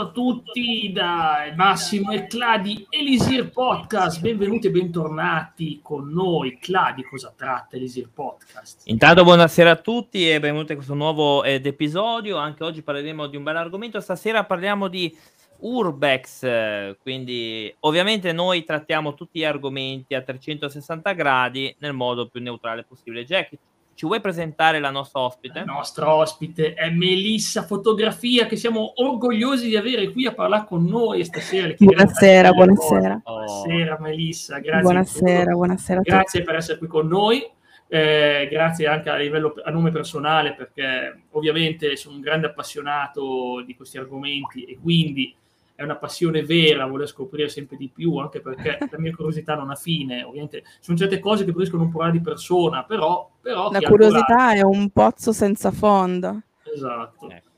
saluto a tutti da Massimo e Cladi Elisir Podcast. Benvenuti e bentornati con noi. Cladi, cosa tratta Elisir Podcast? Intanto buonasera a tutti e benvenuti a questo nuovo ed episodio. Anche oggi parleremo di un bel argomento. Stasera parliamo di Urbex, quindi ovviamente noi trattiamo tutti gli argomenti a 360 gradi nel modo più neutrale possibile. Jack, ci vuoi presentare la nostra ospite? La nostra ospite è Melissa Fotografia, che siamo orgogliosi di avere qui a parlare con noi stasera. Buonasera, buonasera. Oh. Buonasera Melissa, grazie. Buonasera, buonasera. Grazie per essere qui con noi. Eh, grazie anche a livello a nome personale perché ovviamente sono un grande appassionato di questi argomenti e quindi è una passione vera voler scoprire sempre di più, anche perché la mia curiosità non ha fine. Ovviamente sono certe cose che preferisco non provare di persona, però... però la curiosità è un pozzo senza fondo. Esatto. Ecco.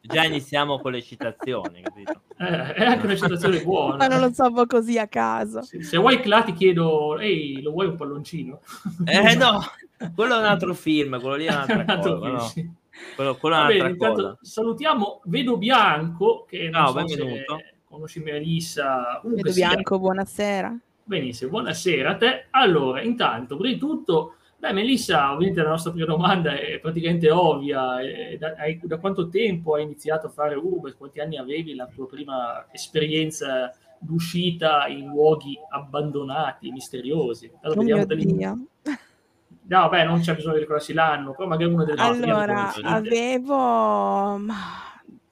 Già iniziamo con le citazioni, capito? Eh, è anche una citazione buona. Ma non lo so così a caso. Sì, se vuoi Cla ti chiedo, ehi, lo vuoi un palloncino? Eh no, quello è un altro film, quello lì è un'altra cosa, film, no? sì. Quello, quello è bene, cosa. Salutiamo Vedo Bianco, che non no, so benvenuto. se conosci Melissa. Vedo Bianco, sia... buonasera. Benissimo, buonasera a te. Allora, intanto, prima di tutto, beh, Melissa, ovviamente la nostra prima domanda è praticamente ovvia. Da, hai, da quanto tempo hai iniziato a fare Uber? Quanti anni avevi la tua prima esperienza d'uscita in luoghi abbandonati, misteriosi? Allora, oh vediamo Dio. No, beh, non c'è bisogno di ricordarsi l'anno, però magari uno delle Allora, avevo...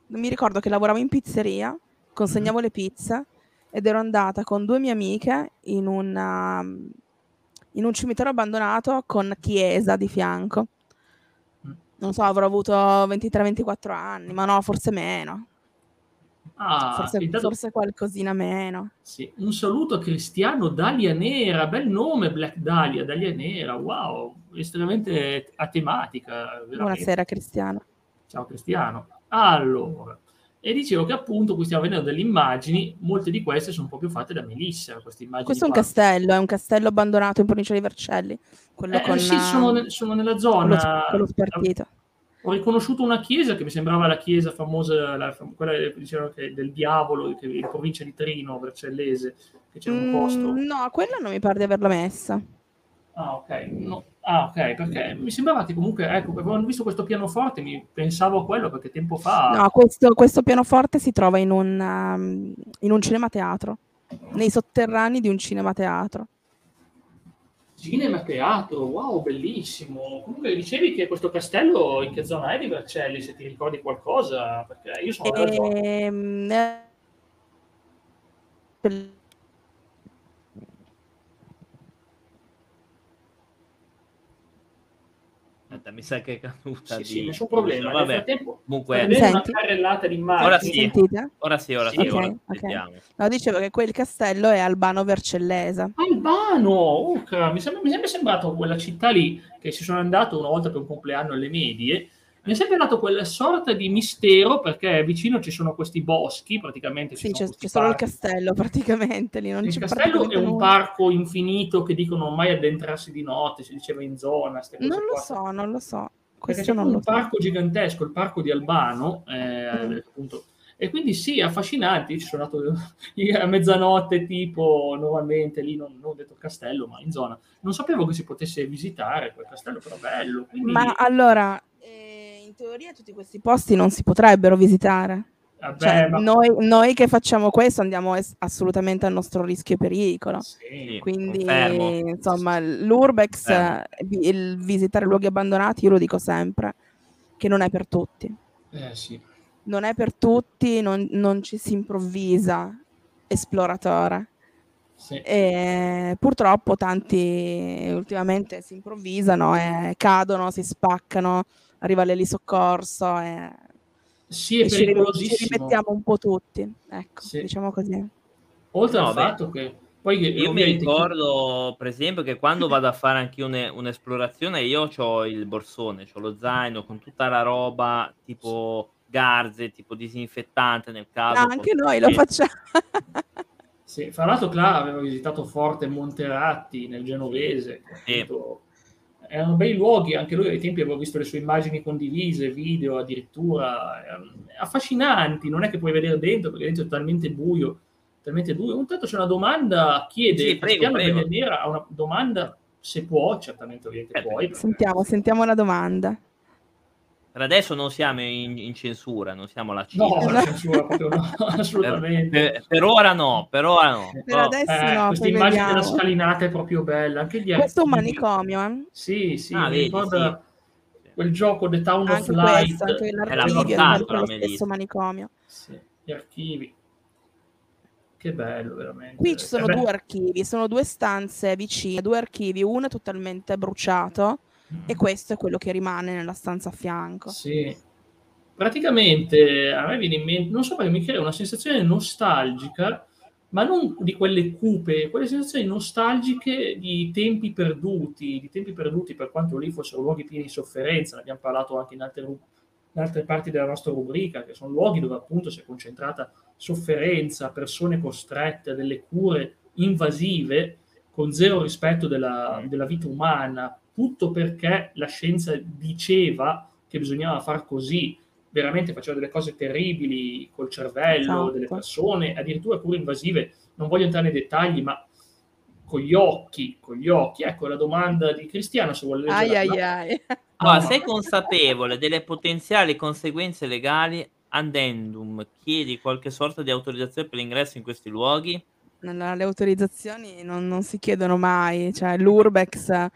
Mi ricordo che lavoravo in pizzeria, consegnavo mm. le pizze ed ero andata con due mie amiche in, una... in un cimitero abbandonato con chiesa di fianco. Mm. Non so, avrò avuto 23-24 anni, ma no, forse meno. Ah, forse, intanto... forse, qualcosina meno. Sì. Un saluto a Cristiano Dalia Nera, bel nome Black Dalia, Dalia Nera, wow, estremamente a tematica. Buonasera Cristiano. Ciao Cristiano. Allora, e dicevo che appunto qui stiamo vedendo delle immagini, molte di queste sono proprio fatte da Melissa, queste immagini. Questo è un qua. castello, è un castello abbandonato in provincia di Vercelli. Quello eh, con, sì, sono, sono nella zona... Quello, spartito ho riconosciuto una chiesa che mi sembrava la chiesa famosa, la, quella dicevano che del diavolo, che in provincia di Trino, Vercellese, che c'era un posto. Mm, no, quella non mi pare di averla messa. Ah, ok. No. Ah, ok, perché mi sembrava che comunque, ecco, avevo visto questo pianoforte, mi pensavo a quello perché tempo fa... No, questo, questo pianoforte si trova in un, um, in un cinema teatro, nei sotterranei di un cinema teatro. Cinema, teatro, wow, bellissimo. Comunque dicevi che questo castello in che zona è di Vercelli, se ti ricordi qualcosa? Perché io sono ehm, eh, Aspetta, mi sa che è caduta. Sì, di... sì, nessun problema. Vabbè, Nel frattempo, comunque, una carrellata di immagini. Ora sì, Sentite? ora sì, ora sì. Okay, ora okay. No, dicevo che quel castello è Albano Vercellese. Albano! Ucca. Mi, sembra, mi è sempre sembrato quella città lì che ci sono andato una volta per un compleanno alle medie mi è sempre dato quella sorta di mistero perché vicino ci sono questi boschi, praticamente. Sì, c'è, c'è solo il castello praticamente lì. Non il c'è castello è un nulla. parco infinito che dicono mai addentrarsi di notte, si diceva in zona. Non lo qua. so, non lo so. Questo c'è un parco so. gigantesco, il parco di Albano, eh, mm. appunto. E quindi sì, affascinanti. Ci sono andato a mezzanotte, tipo normalmente lì, non, non ho detto castello, ma in zona. Non sapevo che si potesse visitare quel castello, però bello. Quindi... Ma allora, teoria tutti questi posti non si potrebbero visitare. Vabbè, cioè, ma... noi, noi, che facciamo questo andiamo es- assolutamente a nostro rischio e pericolo. Sì, Quindi, confermo. insomma, l'Urbex, eh, il visitare luoghi abbandonati, io lo dico sempre, che non è per tutti. Eh, sì. Non è per tutti, non, non ci si improvvisa esploratore. Sì. E purtroppo tanti ultimamente si improvvisano e cadono, si spaccano arriva l'eli soccorso e, sì, è e ci, ci rimettiamo un po' tutti, ecco, sì. diciamo così. Oltre no, al beh, fatto che poi io mi ricordo, per esempio, che quando vado a fare anche un, un'esplorazione, io ho il borsone, ho lo zaino con tutta la roba tipo garze, tipo disinfettante nel caso. No, anche noi lo facciamo. sì, fra l'altro, Clara aveva visitato Forte Monteratti nel Genovese. Sì. Erano bei luoghi, anche lui ai tempi avevo visto le sue immagini condivise, video addirittura, affascinanti, non è che puoi vedere dentro perché dentro è talmente buio, talmente buio. Un tanto c'è una domanda, chiede, Sì, prego, prego. Benedera ha una domanda, se può, certamente ovviamente Eh, puoi. perché- Sentiamo, sentiamo la domanda. Per adesso non siamo in, in censura, non siamo la No, cifra. la censura proprio no, assolutamente. Per, per ora no, per ora no. Per adesso Eh, no, questa immagine vediamo. della scalinata è proprio bella. Anche gli Questo è un manicomio, eh? Sì, sì, Ah, mi vedi, ricorda sì. quel gioco The Town of Anche Light. questo, anche l'archivio lo stesso manicomio. Sì, gli archivi. Che bello, veramente. Qui ci sono Eh beh, due archivi, sono due stanze vicine, due archivi, uno è totalmente bruciato e questo è quello che rimane nella stanza a fianco. Sì. Praticamente a me viene in mente, non so perché mi crea una sensazione nostalgica, ma non di quelle cupe, quelle sensazioni nostalgiche di tempi perduti, di tempi perduti per quanto lì fossero luoghi pieni di sofferenza, ne abbiamo parlato anche in altre, in altre parti della nostra rubrica, che sono luoghi dove appunto si è concentrata sofferenza, persone costrette a delle cure invasive con zero rispetto della, della vita umana, tutto perché la scienza diceva che bisognava far così, veramente faceva delle cose terribili col cervello Esatto. delle persone, addirittura cure invasive, non voglio entrare nei dettagli, ma con gli occhi, con gli occhi. Ecco la domanda di Cristiano se vuole leggere. Ai ai ai. Allora, Ah, sei consapevole delle potenziali conseguenze legali? Addendum, chiedi qualche sorta di autorizzazione per l'ingresso in questi luoghi? Le autorizzazioni non, non si chiedono mai, cioè l'urbex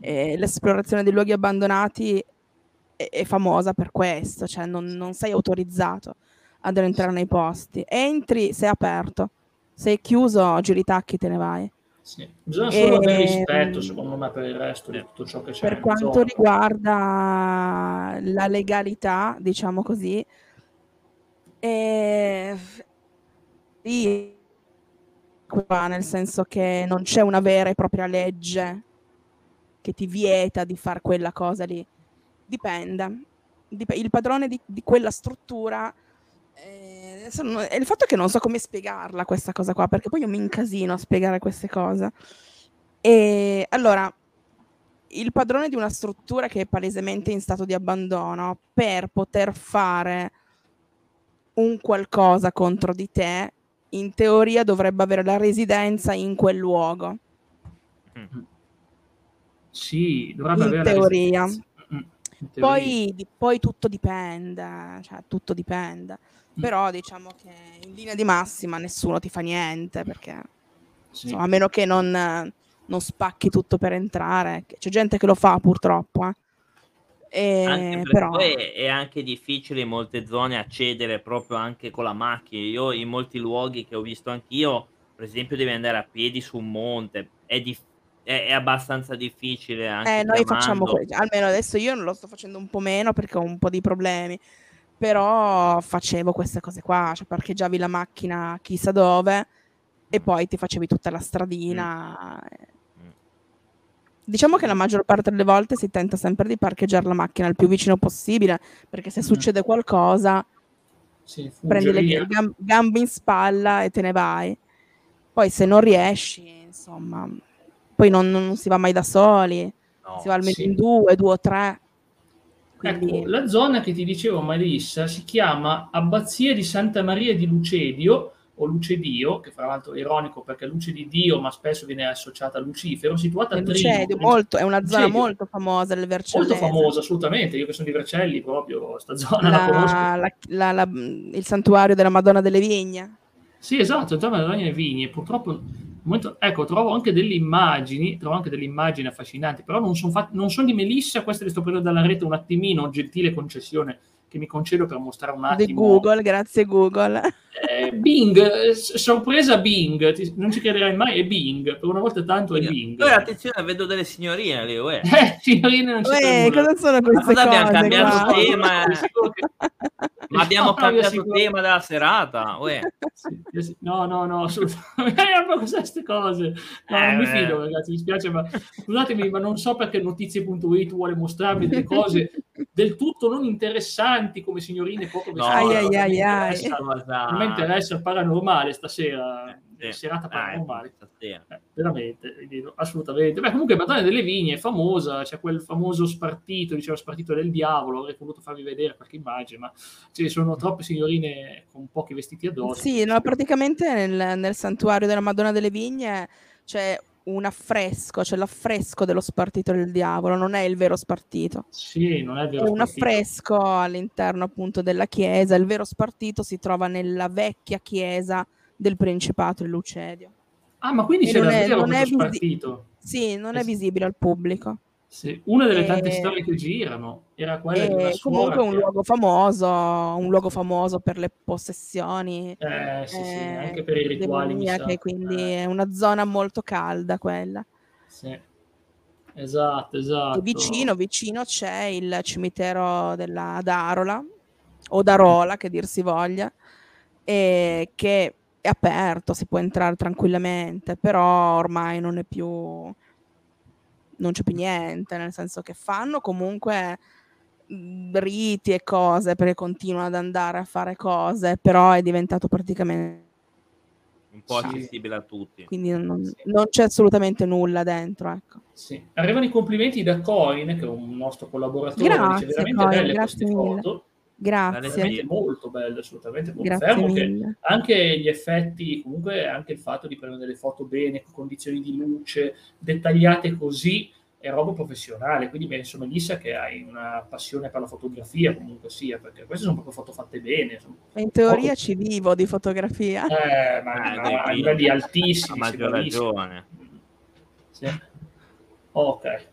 e l'esplorazione dei luoghi abbandonati è, è famosa per questo, cioè non, non sei autorizzato ad entrare nei posti. Entri, sei aperto, sei chiuso, giri i tacchi, te ne vai. Sì. Bisogna solo avere Ehm, rispetto, secondo me, per il resto di tutto ciò che c'è. Per quanto zona. riguarda la legalità, diciamo così, eh, sì, qua, nel senso che non c'è una vera e propria legge che ti vieta di fare quella cosa lì. Dipende. Dip- il padrone di, di quella struttura eh, non- è il fatto che non so come spiegarla questa cosa qua, perché poi io mi incasino a spiegare queste cose. E allora, il padrone di una struttura che è palesemente in stato di abbandono, per poter fare un qualcosa contro di te, in teoria dovrebbe avere la residenza in quel luogo. Sì, dovrebbe In avere teoria. Mm, in teoria. Poi, di- poi tutto dipende, cioè tutto dipende. Mm. Però diciamo che in linea di massima nessuno ti fa niente, perché Sì. insomma, a meno che non, non spacchi tutto per entrare. C'è gente che lo fa purtroppo. eh. E, però, poi è, è anche difficile in molte zone accedere proprio anche con la macchina. Io in molti luoghi che ho visto anch'io, per esempio, devi andare a piedi su un monte, è, dif- è, è abbastanza difficile anche eh, noi facciamo chiamando. que- almeno adesso io lo sto facendo un po' meno perché ho un po' di problemi. Però facevo queste cose qua, cioè parcheggiavi la macchina chissà dove e poi ti facevi tutta la stradina. Mm. Diciamo che la maggior parte delle volte si tenta sempre di parcheggiare la macchina il più vicino possibile, perché se Mm. succede qualcosa Sì, prendi le gambe in spalla e te ne vai. Poi se non riesci, insomma, poi non, non si va mai da soli, No, si va almeno sì. in due, due o tre. Quindi, Ecco, la zona che ti dicevo, Marissa, si chiama Abbazia di Santa Maria di Lucedio, o Lucedio, che fra l'altro è ironico perché luce di Dio, ma spesso viene associata a Lucifero, situata a Trino. Lucedio, molto, è una zona Lucedio. molto famosa del Vercellese. Molto famosa, assolutamente. Io che sono di Vercelli, proprio, sta zona la, conosco. La- la- la- la- il santuario della Madonna delle Vigne. Sì, esatto, intorno alle Rogne Vigne. Purtroppo, momento- ecco, trovo anche delle immagini, trovo anche delle immagini affascinanti, però non sono non son di Melissa, queste le sto prendendo dalla rete un attimino, gentile concessione che mi concedo per mostrare un Di attimo. Google, grazie Google. Bing, eh, sorpresa Bing, non ci crederai mai, è Bing, per una volta tanto è Bing. Poi attenzione, vedo delle signorine lì, uè. Eh, signorine, non ci Uè, cosa sono queste cosa abbiamo cose cambiato qua? tema? Ma abbiamo No, cambiato assicuro- tema della serata, uè. No, no, no, assolutamente. Eh, ma cos'è queste cose? No, Eh, non mi fido, ragazzi, mi spiace, ma scusatemi, ma non so perché notizie.it vuole mostrarmi delle cose del tutto non interessanti come signorine poco No. Ai, ai, ai, ai. Ma Non mi interessa il paranormale stasera. sì. serata paranormale. Ah, eh, veramente, assolutamente. Beh, comunque Madonna delle Vigne è famosa, c'è quel famoso spartito, diceva spartito del diavolo, avrei voluto farvi vedere qualche immagine, ma ci sono troppe signorine con pochi vestiti addosso. Sì, no, praticamente nel, nel santuario della Madonna delle Vigne c'è un affresco, cioè l'affresco dello spartito del diavolo, non è il vero spartito. Sì, non è vero È un affresco all'interno appunto della chiesa, il vero spartito si trova nella vecchia chiesa del Principato di Lucedio. Ah, ma quindi e c'è davvero questo visi- spartito? Sì, non è visibile al pubblico. Sì, una delle tante storie che girano era quella di una comunque un che... luogo famoso, un luogo famoso per le possessioni, eh, sì, eh, sì, anche per i rituali demoniache, quindi eh. è una zona molto calda quella. Sì. Esatto, esatto. E vicino, vicino c'è il cimitero della Darola o Darola, che dir si voglia, e che è aperto, si può entrare tranquillamente, però ormai non è più non c'è più niente, nel senso che fanno comunque mhmm, riti e cose perché continuano ad andare a fare cose, però è diventato praticamente un po' accessibile a tutti. Quindi non, sì. non, c'è assolutamente nulla dentro. Ecco. Sì. Arrivano i complimenti da Coin, che è un nostro collaboratore, grazie, dice veramente Coin, belle queste mille. foto. Grazie. Molto belle, assolutamente. Confermo che anche gli effetti, comunque anche il fatto di prendere delle foto bene, con condizioni di luce, dettagliate così, è roba professionale. Quindi sono Melissa che hai una passione per la fotografia, comunque sia, perché queste sono proprio foto fatte bene. In teoria foto... ci vivo di fotografia. Eh, ma, eh, ma a livelli altissimi. A maggior ragione. Sì. Ok.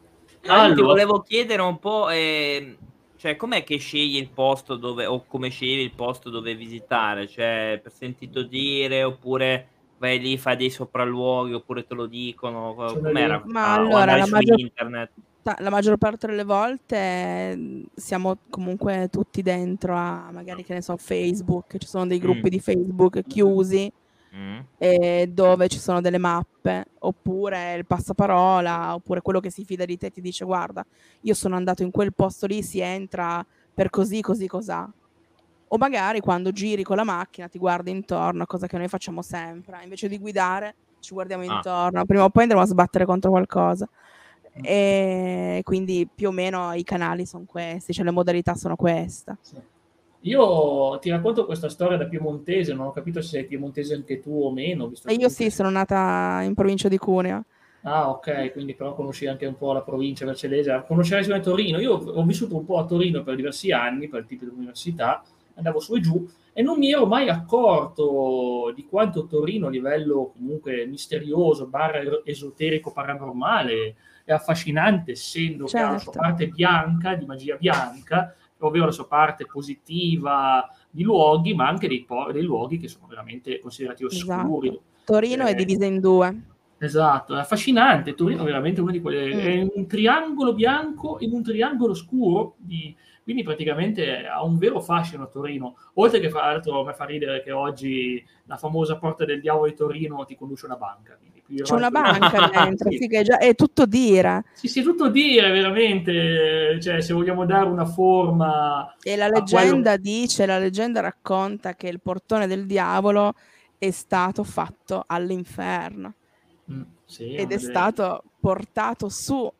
Allora, ti volevo chiedere un po'... Eh cioè, com'è che scegli il posto dove, o come scegli il posto dove visitare? Cioè, per sentito dire, oppure vai lì, fai dei sopralluoghi, oppure te lo dicono? Com'era? Ma ah, allora, la maggior, internet? la maggior parte delle volte mm, siamo comunque tutti dentro a, magari, che ne so, Facebook, ci sono dei gruppi mm. di Facebook chiusi, mm. eh, dove ci sono delle mappe, oppure il passaparola, oppure quello che si fida di te ti dice guarda, io sono andato in quel posto lì, si entra per così, così, cos'ha. O magari quando giri con la macchina ti guardi intorno, cosa che noi facciamo sempre, invece di guidare ci guardiamo ah. intorno, prima o poi andremo a sbattere contro qualcosa. Mm. E quindi più o meno i canali sono questi, cioè le modalità sono queste. Sì. Io ti racconto questa storia da piemontese, non ho capito se sei piemontese anche tu o meno. Visto io sì, sono nata in provincia di Cuneo. Ah, ok, quindi però conosci anche un po' la provincia vercelese. Conoscerai sicuramente Torino. Io ho vissuto un po' a Torino per diversi anni, per il tipo di università, andavo su e giù e non mi ero mai accorto di quanto Torino a livello comunque misterioso, barra esoterico, paranormale, è affascinante, essendo certo. che ha la sua certo. parte bianca, di magia bianca, ovvero la sua parte positiva di luoghi, ma anche dei, po- dei luoghi che sono veramente considerati oscuri. Esatto. Torino eh, è divisa in due. Esatto, è affascinante. Torino è veramente una di quelle. Mm. È un triangolo bianco in un triangolo scuro. Di, quindi praticamente ha un vero fascino a Torino. Oltre che fra l'altro mi fa ridere che oggi la famosa porta del diavolo di Torino ti conduce una banca. C'è una banca dentro, sì. che è, già, è tutto dire. Sì, sì, tutto dire veramente. Cioè, se vogliamo dare una forma. E la leggenda quello... dice, la leggenda racconta che il portone del diavolo è stato fatto all'inferno. Mm, sì, ed è stato portato su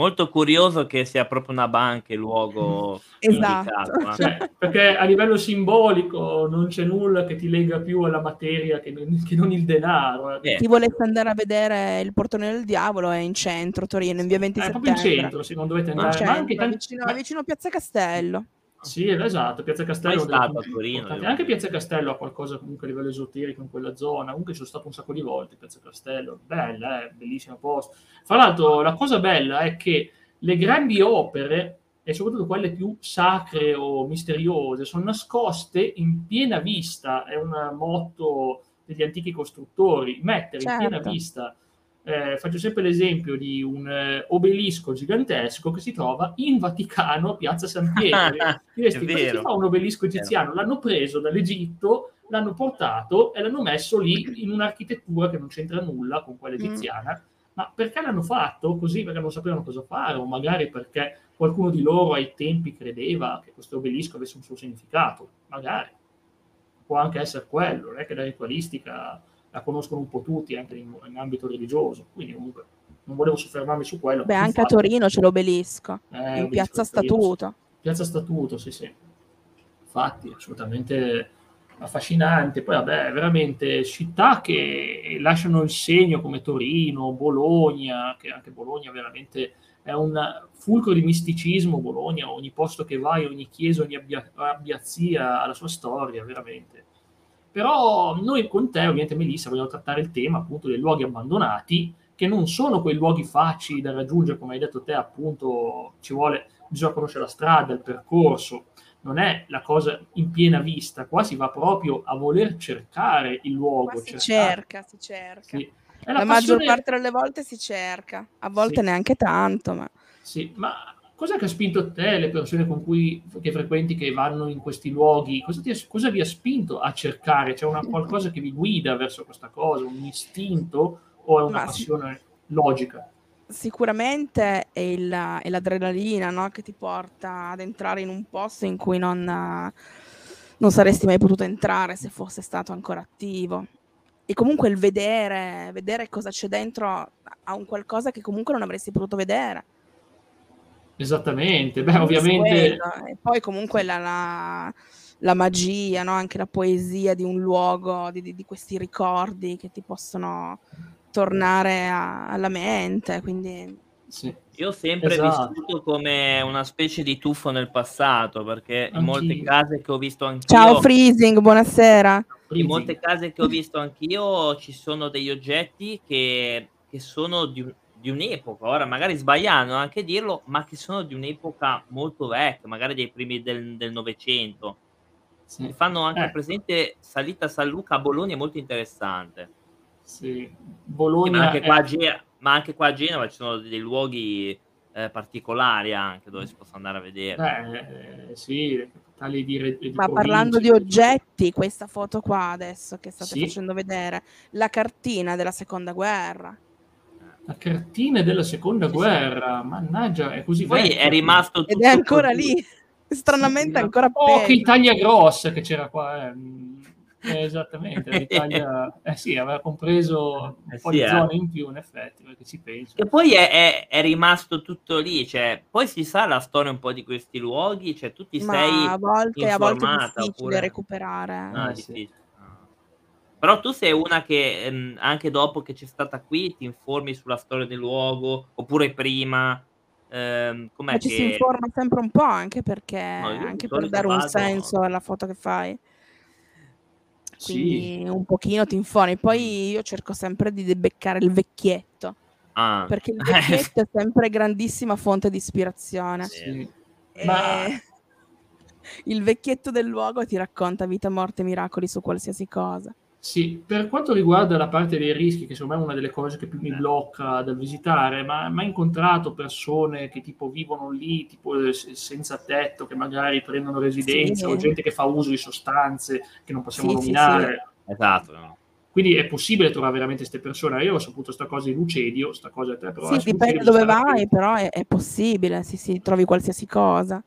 molto curioso che sia proprio una banca il luogo esatto. indicato, eh? cioè, perché a livello simbolico non c'è nulla che ti lega più alla materia che non, che non il denaro. Eh. Chi volesse andare a vedere il portone del diavolo è in centro, Torino, in via 20 È proprio in centro, se non dovete andare. Centro, anche tanti... vicino, vicino a Piazza Castello. Sì, esatto, Piazza Castello. Stato a Torino, anche Piazza Castello ha qualcosa comunque a livello esoterico in quella zona. Comunque sono stato un sacco di volte Piazza Castello. Bella, eh, bellissimo posto. Fra l'altro, la cosa bella è che le grandi opere, e soprattutto quelle più sacre o misteriose, sono nascoste in piena vista. È un motto degli antichi costruttori, mettere certo. in piena certo. vista eh, faccio sempre l'esempio di un eh, obelisco gigantesco che si trova in Vaticano, Piazza San Pietro. Diresti, cosa si fa un obelisco egiziano? L'hanno preso dall'Egitto, l'hanno portato e l'hanno messo lì in un'architettura che non c'entra nulla con quella mm. egiziana. Mm. Ma perché l'hanno fatto? Così perché non sapevano cosa fare, o magari perché qualcuno di loro ai tempi credeva che questo obelisco avesse un suo significato. Magari. Può anche essere quello, non è che la ritualistica la conoscono un po' tutti anche in, in ambito religioso, quindi comunque non volevo soffermarmi su quello. Beh, anche fatto. a Torino c'è l'obelisco, eh, in Piazza Statuto. Piazza Statuto, sì, sì. Infatti, assolutamente affascinante. Poi, vabbè, veramente città che lasciano il segno come Torino, Bologna, che anche Bologna veramente è un fulcro di misticismo. Bologna, ogni posto che vai, ogni chiesa, ogni abbia- abbiazia ha la sua storia, veramente. Però noi con te, ovviamente Melissa, vogliamo trattare il tema appunto dei luoghi abbandonati, che non sono quei luoghi facili da raggiungere, come hai detto te, appunto, ci vuole, bisogna conoscere la strada, il percorso, non è la cosa in piena vista, qua si va proprio a voler cercare il luogo. Qua si cerca, si cerca. Sì. La, la passione... maggior parte delle volte si cerca, a volte sì. neanche tanto. Ma... Sì, ma cosa che ha spinto te, le persone con cui che frequenti, che vanno in questi luoghi, cosa, ti, cosa vi ha spinto a cercare? C'è una, qualcosa che vi guida verso questa cosa, un istinto o è una ma passione sì. logica? sicuramente è, il, è l'adrenalina no? che ti porta ad entrare in un posto in cui non, non, saresti mai potuto entrare se fosse stato ancora attivo. E comunque il vedere, vedere cosa c'è dentro a un qualcosa che comunque non avresti potuto vedere. Esattamente, beh, ovviamente. E poi comunque la, la, la magia, no? anche la poesia di un luogo, di, di, di questi ricordi che ti possono tornare a, alla mente. Quindi... Sì. Io ho sempre esatto. vissuto come una specie di tuffo nel passato, perché Anch'io. in molte case che ho visto anch'io... Ciao Freezing, buonasera. In molte case che ho visto anch'io ci sono degli oggetti che, che sono di, un, di un'epoca, ora magari sbagliano anche dirlo, ma che sono di un'epoca molto vecchia, magari dei primi del Novecento. Sì. fanno anche eh. presente Salita San Luca a Bologna, è molto interessante. Sì. Bologna ma, anche è... Ge- ma, anche qua a Genova ci sono dei luoghi eh, particolari anche dove si possono andare a vedere. Beh, eh, sì, tali di, di Ma parlando di oggetti, questa foto qua adesso che state sì. facendo vedere, la cartina della seconda guerra. La cartina della seconda sì, guerra, sì. mannaggia, è così Poi vecchio. è rimasto tutto Ed è ancora lì, stranamente sì, ancora Oh, che taglia grossa che c'era qua, eh eh, esattamente, l'Italia eh sì, aveva compreso un eh po' sì, di eh. zone in più, in effetti, perché ci penso. E poi è, è, è, rimasto tutto lì, cioè, poi si sa la storia un po' di questi luoghi, cioè tu ti Ma sei a volte, a volte è difficile oppure... recuperare. Ah, sì. Però tu sei una che ehm, anche dopo che c'è stata qui ti informi sulla storia del luogo, oppure prima. Ehm, com'è Ma ci si informa sempre un po', anche perché no, anche per dare un senso alla foto che fai quindi sì. un pochino ti infoni. Poi io cerco sempre di beccare il vecchietto, ah. perché il vecchietto è sempre grandissima fonte di ispirazione. Sì. Ma... Il vecchietto del luogo ti racconta vita, morte, miracoli su qualsiasi cosa. Sì, per quanto riguarda la parte dei rischi, che secondo me è una delle cose che più mi blocca dal visitare, ma mai incontrato persone che tipo vivono lì, tipo eh, senza tetto, che magari prendono residenza, sì. o gente che fa uso di sostanze che non possiamo sì, nominare. Sì, esatto. No. Quindi è possibile trovare veramente queste persone. Io ho saputo questa cosa di Lucedio, sta cosa te, però... Sì, dipende dove vai, però è, è, possibile, sì, sì, trovi qualsiasi cosa.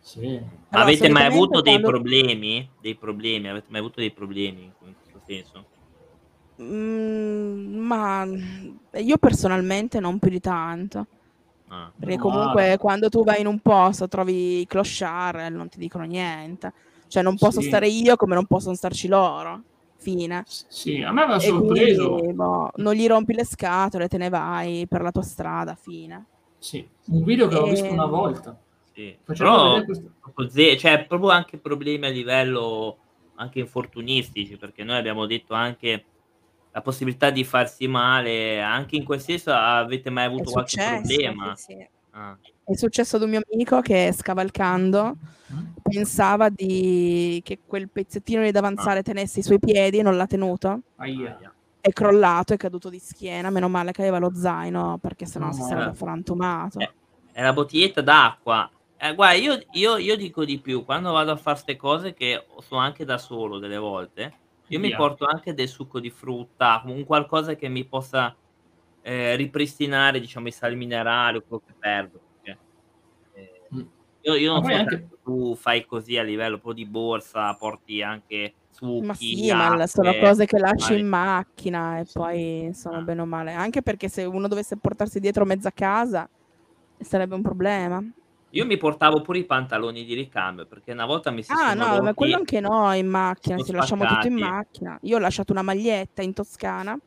Sì. Allora, avete mai avuto dei problemi? Dei problemi? Avete mai avuto dei problemi? Senso? Mm, ma io personalmente non più di tanto. Ah. Perché comunque ah. quando tu vai in un posto trovi i clochard non ti dicono niente. Cioè non posso sì. stare io come non possono starci loro. Fine. Sì, a me aveva sorpreso. Quindi, boh, non gli rompi le scatole, te ne vai per la tua strada, fine. Sì, un video che e... ho visto una volta. Sì. Però, cioè, proprio anche problemi a livello anche infortunistici, perché noi abbiamo detto anche la possibilità di farsi male, anche in quel senso avete mai avuto qualche problema? Sì, sì. Ah. È successo ad un mio amico che scavalcando pensava di... che quel pezzettino di davanzale ah. tenesse i suoi piedi e non l'ha tenuto. Aia. È crollato, è caduto di schiena, meno male che aveva lo zaino perché sennò no, si sarebbe frantumato. È, è la bottiglietta d'acqua eh, guarda, io, io, io, dico di più, quando vado a fare queste cose che sono anche da solo delle volte, io mi porto anche del succo di frutta, un qualcosa che mi possa eh, ripristinare, diciamo, i sali minerali o quello che perdo. Perché, eh, mm. io, io, non so, anche... tu fai così a livello proprio di borsa, porti anche succhi, Ma sì, ma sono cose che lasci male. in macchina e Sì. poi sono Ah. bene o male. Anche perché se uno dovesse portarsi dietro mezza casa sarebbe un problema. Io mi portavo pure i pantaloni di ricambio perché una volta mi si Ah no, ma quello anche no, in macchina, ci lasciamo tutto in macchina. Io ho lasciato una maglietta in Toscana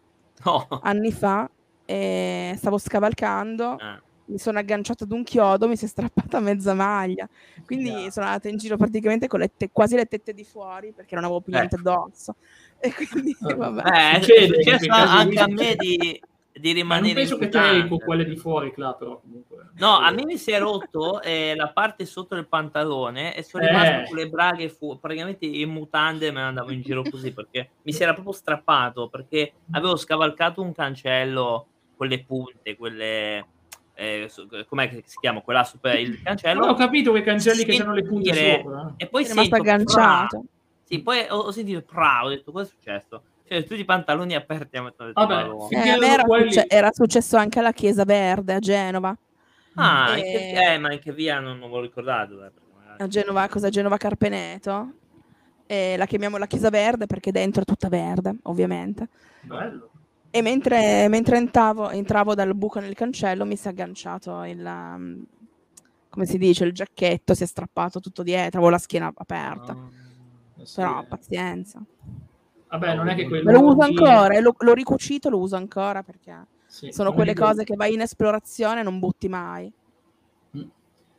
No. anni fa e stavo scavalcando, Ah. mi sono agganciata ad un chiodo, mi si è strappata mezza maglia. Quindi Yeah. sono andata in giro praticamente con le te- quasi le tette di fuori perché non avevo più Eh. niente addosso. E quindi Eh. vabbè. Eh, è Succede anche a me succede. Di, di Ma non rimanere penso in che te quelle di fuori, là, però comunque. No, a me mi si è rotto eh, la parte sotto del pantalone e sono Eh. rimasto con le braghe fu- praticamente in mutande me ne andavo in giro così perché mi si era proprio strappato perché avevo scavalcato un cancello con le punte, quelle eh, su- com'è che si chiama? Quella super il cancello. Allora, ho capito quei cancelli che Senti hanno le punte sopra. E poi È rimasto agganciato. Sì, poi ho, ho sentito pra, ho detto cosa è successo? Cioè, tutti i pantaloni aperti detto, Vabbè. Eh, era, quelli- succe- era successo anche alla Chiesa Verde a Genova. Ah, Eh, in che- eh, ma in che via non, non me lo ricordate? dai, perché magari- A Genova, cosa Genova Carpeneto. E la chiamiamo la Chiesa Verde perché dentro è tutta verde, ovviamente. Bello. E mentre, mentre entravo, entravo dal buco nel cancello mi si è agganciato il, um, come si dice, il giacchetto, si è strappato tutto dietro, avevo la schiena aperta. Eh sì, Però eh. pazienza. Vabbè, non è che quello Me lo uso ancora, e lo- l'ho ricucito, lo uso ancora perché sì, sono quelle che- cose che vai in esplorazione e non butti mai.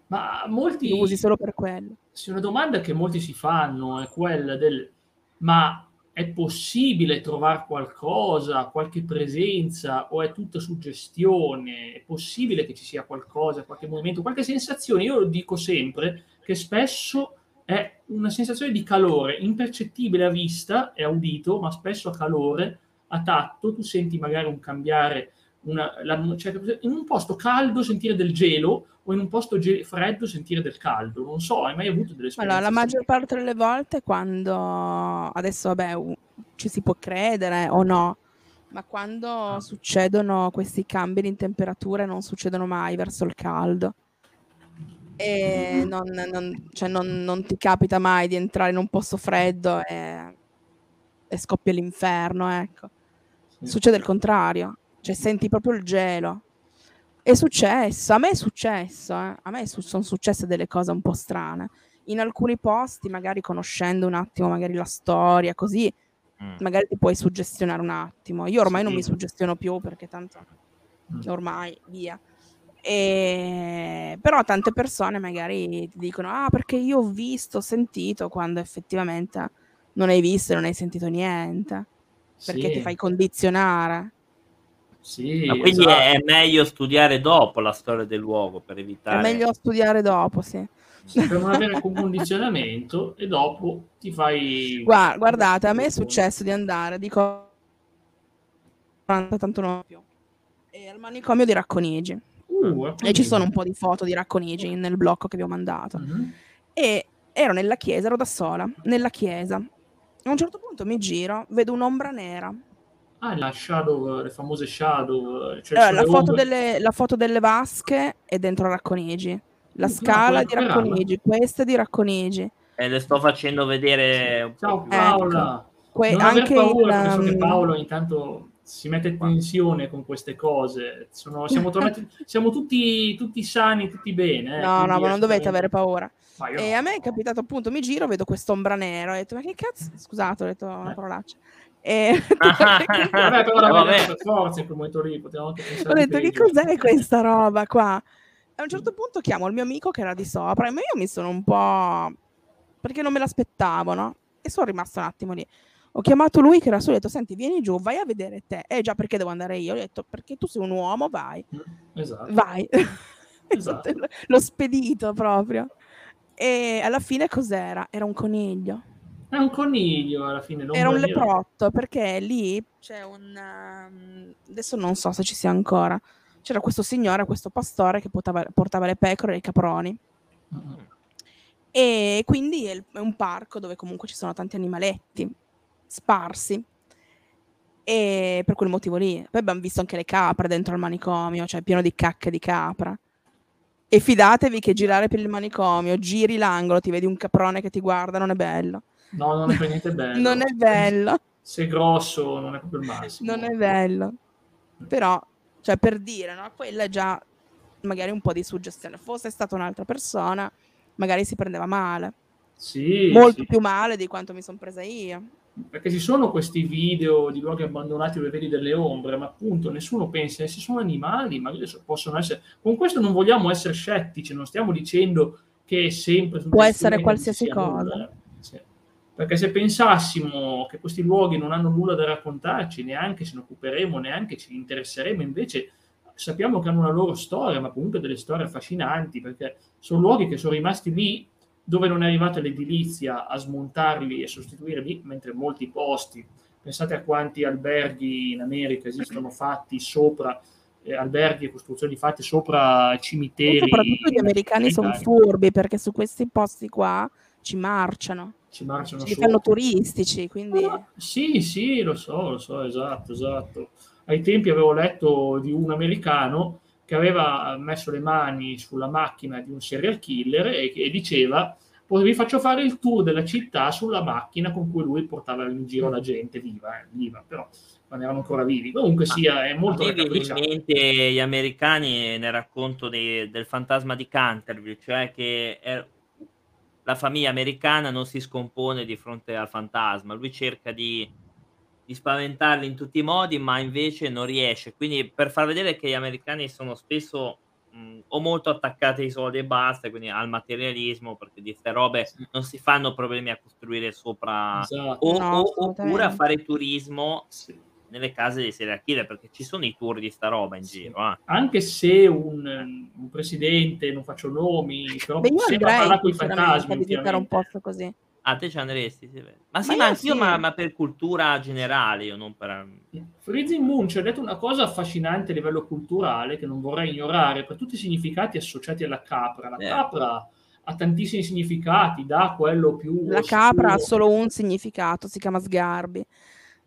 Ma molti... Lo usi solo per quello. Sì, una domanda che molti si fanno è quella del ma è possibile trovare qualcosa, qualche presenza o è tutta suggestione? È possibile che ci sia qualcosa, qualche movimento, qualche sensazione? Io lo dico sempre che spesso è una sensazione di calore impercettibile a vista e a udito, ma spesso a calore, a tatto. Tu senti magari un cambiare, una, la- cioè, in un posto caldo sentire del gelo o in un posto ge- freddo sentire del caldo. Non so, hai mai avuto delle esperienze? Allora, la maggior parte delle volte quando adesso vabbè ci si può credere o no, ma quando Ah. succedono questi cambi in temperatura non succedono mai verso il caldo. E non, non- cioè non- non ti capita mai di entrare in un posto freddo e, e scoppia l'inferno, ecco. Sì. Succede il contrario, cioè senti proprio il gelo. È successo, a me è successo, eh. a me su- sono successe delle cose un po' strane. In alcuni posti, magari conoscendo un attimo magari la storia, così Mm. magari ti puoi suggestionare un attimo. Io ormai non Sì. mi suggestiono più perché tanto Mm. ormai via. E... Però tante persone magari ti dicono: Ah, perché io ho visto, ho sentito, quando effettivamente non hai visto e non hai sentito niente. Perché Sì, ti fai condizionare. Sì, Ma quindi esatto. è meglio studiare dopo la storia del luogo per È evitare. meglio studiare dopo, sì. per non avere un condizionamento e dopo ti fai... Gua- guardate, a me è successo di andare, dico 40, tanto non più, e al manicomio di Racconigi. Uh, E ci sono un po' di foto di Racconigi nel blocco che vi ho mandato. Mhm. E ero nella chiesa, ero da sola, nella chiesa. A un certo punto mi giro, vedo un'ombra nera. Ah, la shadow, le famose shadow. Cioè Allora, la, sulle foto delle, la foto delle vasche è dentro Racconigi. La Uh, scala di Racconigi, questa è di Racconigi. E le sto facendo vedere un Ciao. Paola. Que- non aver anche paura, il, perché so che um, Paolo ogni tanto si mette in tensione con queste cose. Sono- siamo tornati, siamo tutti, tutti sani, tutti bene. eh, No, no, ma non dovete avere paura. E no. a me è capitato appunto, mi giro, vedo quest'ombra nera, ho detto, ma che cazzo, scusate, ho detto una Eh. parolaccia. E Vabbè, però la Eh, vabbè. vedo per forza in quel momento lì, potevamo anche pensare ho detto, che cos'è questa roba qua? A un certo punto chiamo il mio amico che era di sopra, ma io mi sono un po'... perché non me l'aspettavo, no? E sono rimasta un attimo lì. Ho chiamato lui che era su, ho detto, senti, vieni giù, vai a vedere te. Eh già, perché devo andare io? Ho detto, perché tu sei un uomo, vai. Esatto. vai. Esatto. L'ho spedito proprio. E alla fine cos'era? Era un coniglio. È un coniglio alla fine. Era un nera. leprotto perché lì c'è un... um, adesso non so se ci sia ancora. C'era questo signore, questo pastore che portava, portava le pecore e i caproni. Mm. E quindi è il- è un parco dove comunque ci sono tanti animaletti sparsi. E per quel motivo lì. Poi abbiamo visto anche le capre dentro al manicomio, cioè pieno di cacche di capra. E fidatevi che girare per il manicomio, giri l'angolo, ti vedi un caprone che ti guarda, non è bello. No, non è per niente bello. non è bello. Se è grosso non è proprio il massimo. Non è bello. Però, cioè, per dire, no? Quella è già magari un po' di suggestione. Fosse stata un'altra persona, magari si prendeva male. Sì, Molto sì. più male di quanto mi sono presa io. Perché ci sono questi video di luoghi abbandonati dove vedi delle ombre, ma appunto nessuno pensa, eh, se sono animali, magari so- possono essere... Con questo non vogliamo essere scettici, non stiamo dicendo che è sempre... Può essere qualsiasi sia cosa. nulla. Sì. Perché se pensassimo che questi luoghi non hanno nulla da raccontarci, neanche ce ne occuperemo, neanche ci interesseremo, invece sappiamo che hanno una loro storia, ma comunque delle storie affascinanti, perché sono luoghi che sono rimasti lì dove non è arrivata l'edilizia a smontarli e sostituirli, mentre molti posti, pensate a quanti alberghi in America esistono fatti sopra, eh, alberghi e costruzioni fatte sopra E cimiteri. soprattutto gli americani sono furbi perché su questi posti qua ci marciano, Ci marciano ci fanno turistici, quindi Sì, sì, lo so, lo so, esatto, esatto. Ai tempi avevo letto di un americano che aveva messo le mani sulla macchina di un serial killer e, e diceva vi faccio fare il tour della città sulla macchina con cui lui portava in giro la gente viva, eh, viva però quando erano ancora vivi. Comunque sia, è molto in raccapricciato. mente gli americani nel racconto dei- del fantasma di Canterville, cioè che è- la famiglia americana non si scompone di fronte al fantasma, lui cerca di, di spaventarli in tutti i modi, ma invece non riesce. Quindi per far vedere che gli americani sono spesso mh, o molto attaccati ai soldi e basta, quindi al materialismo, perché di queste robe Sì. non si fanno problemi a costruire sopra Esatto. o, No, o- assolutamente. oppure a fare turismo Sì. nelle case dei serial killer perché ci sono i tour di sta roba in Sì. giro eh. Anche se un, un presidente, non faccio nomi, però Beh, io sembra andrei parlare con i fantasmi. a visitare un posto così. Ah te ci andresti sì, ma sì Ma ma, io anch'io sì. ma, ma per cultura generale io non per Freezing Moon ci ha detto una cosa affascinante a livello culturale che non vorrei ignorare, per tutti i significati associati alla capra. La Eh. capra ha tantissimi significati, da quello più La capra ha oscuro. solo un significato, si chiama sgarbi.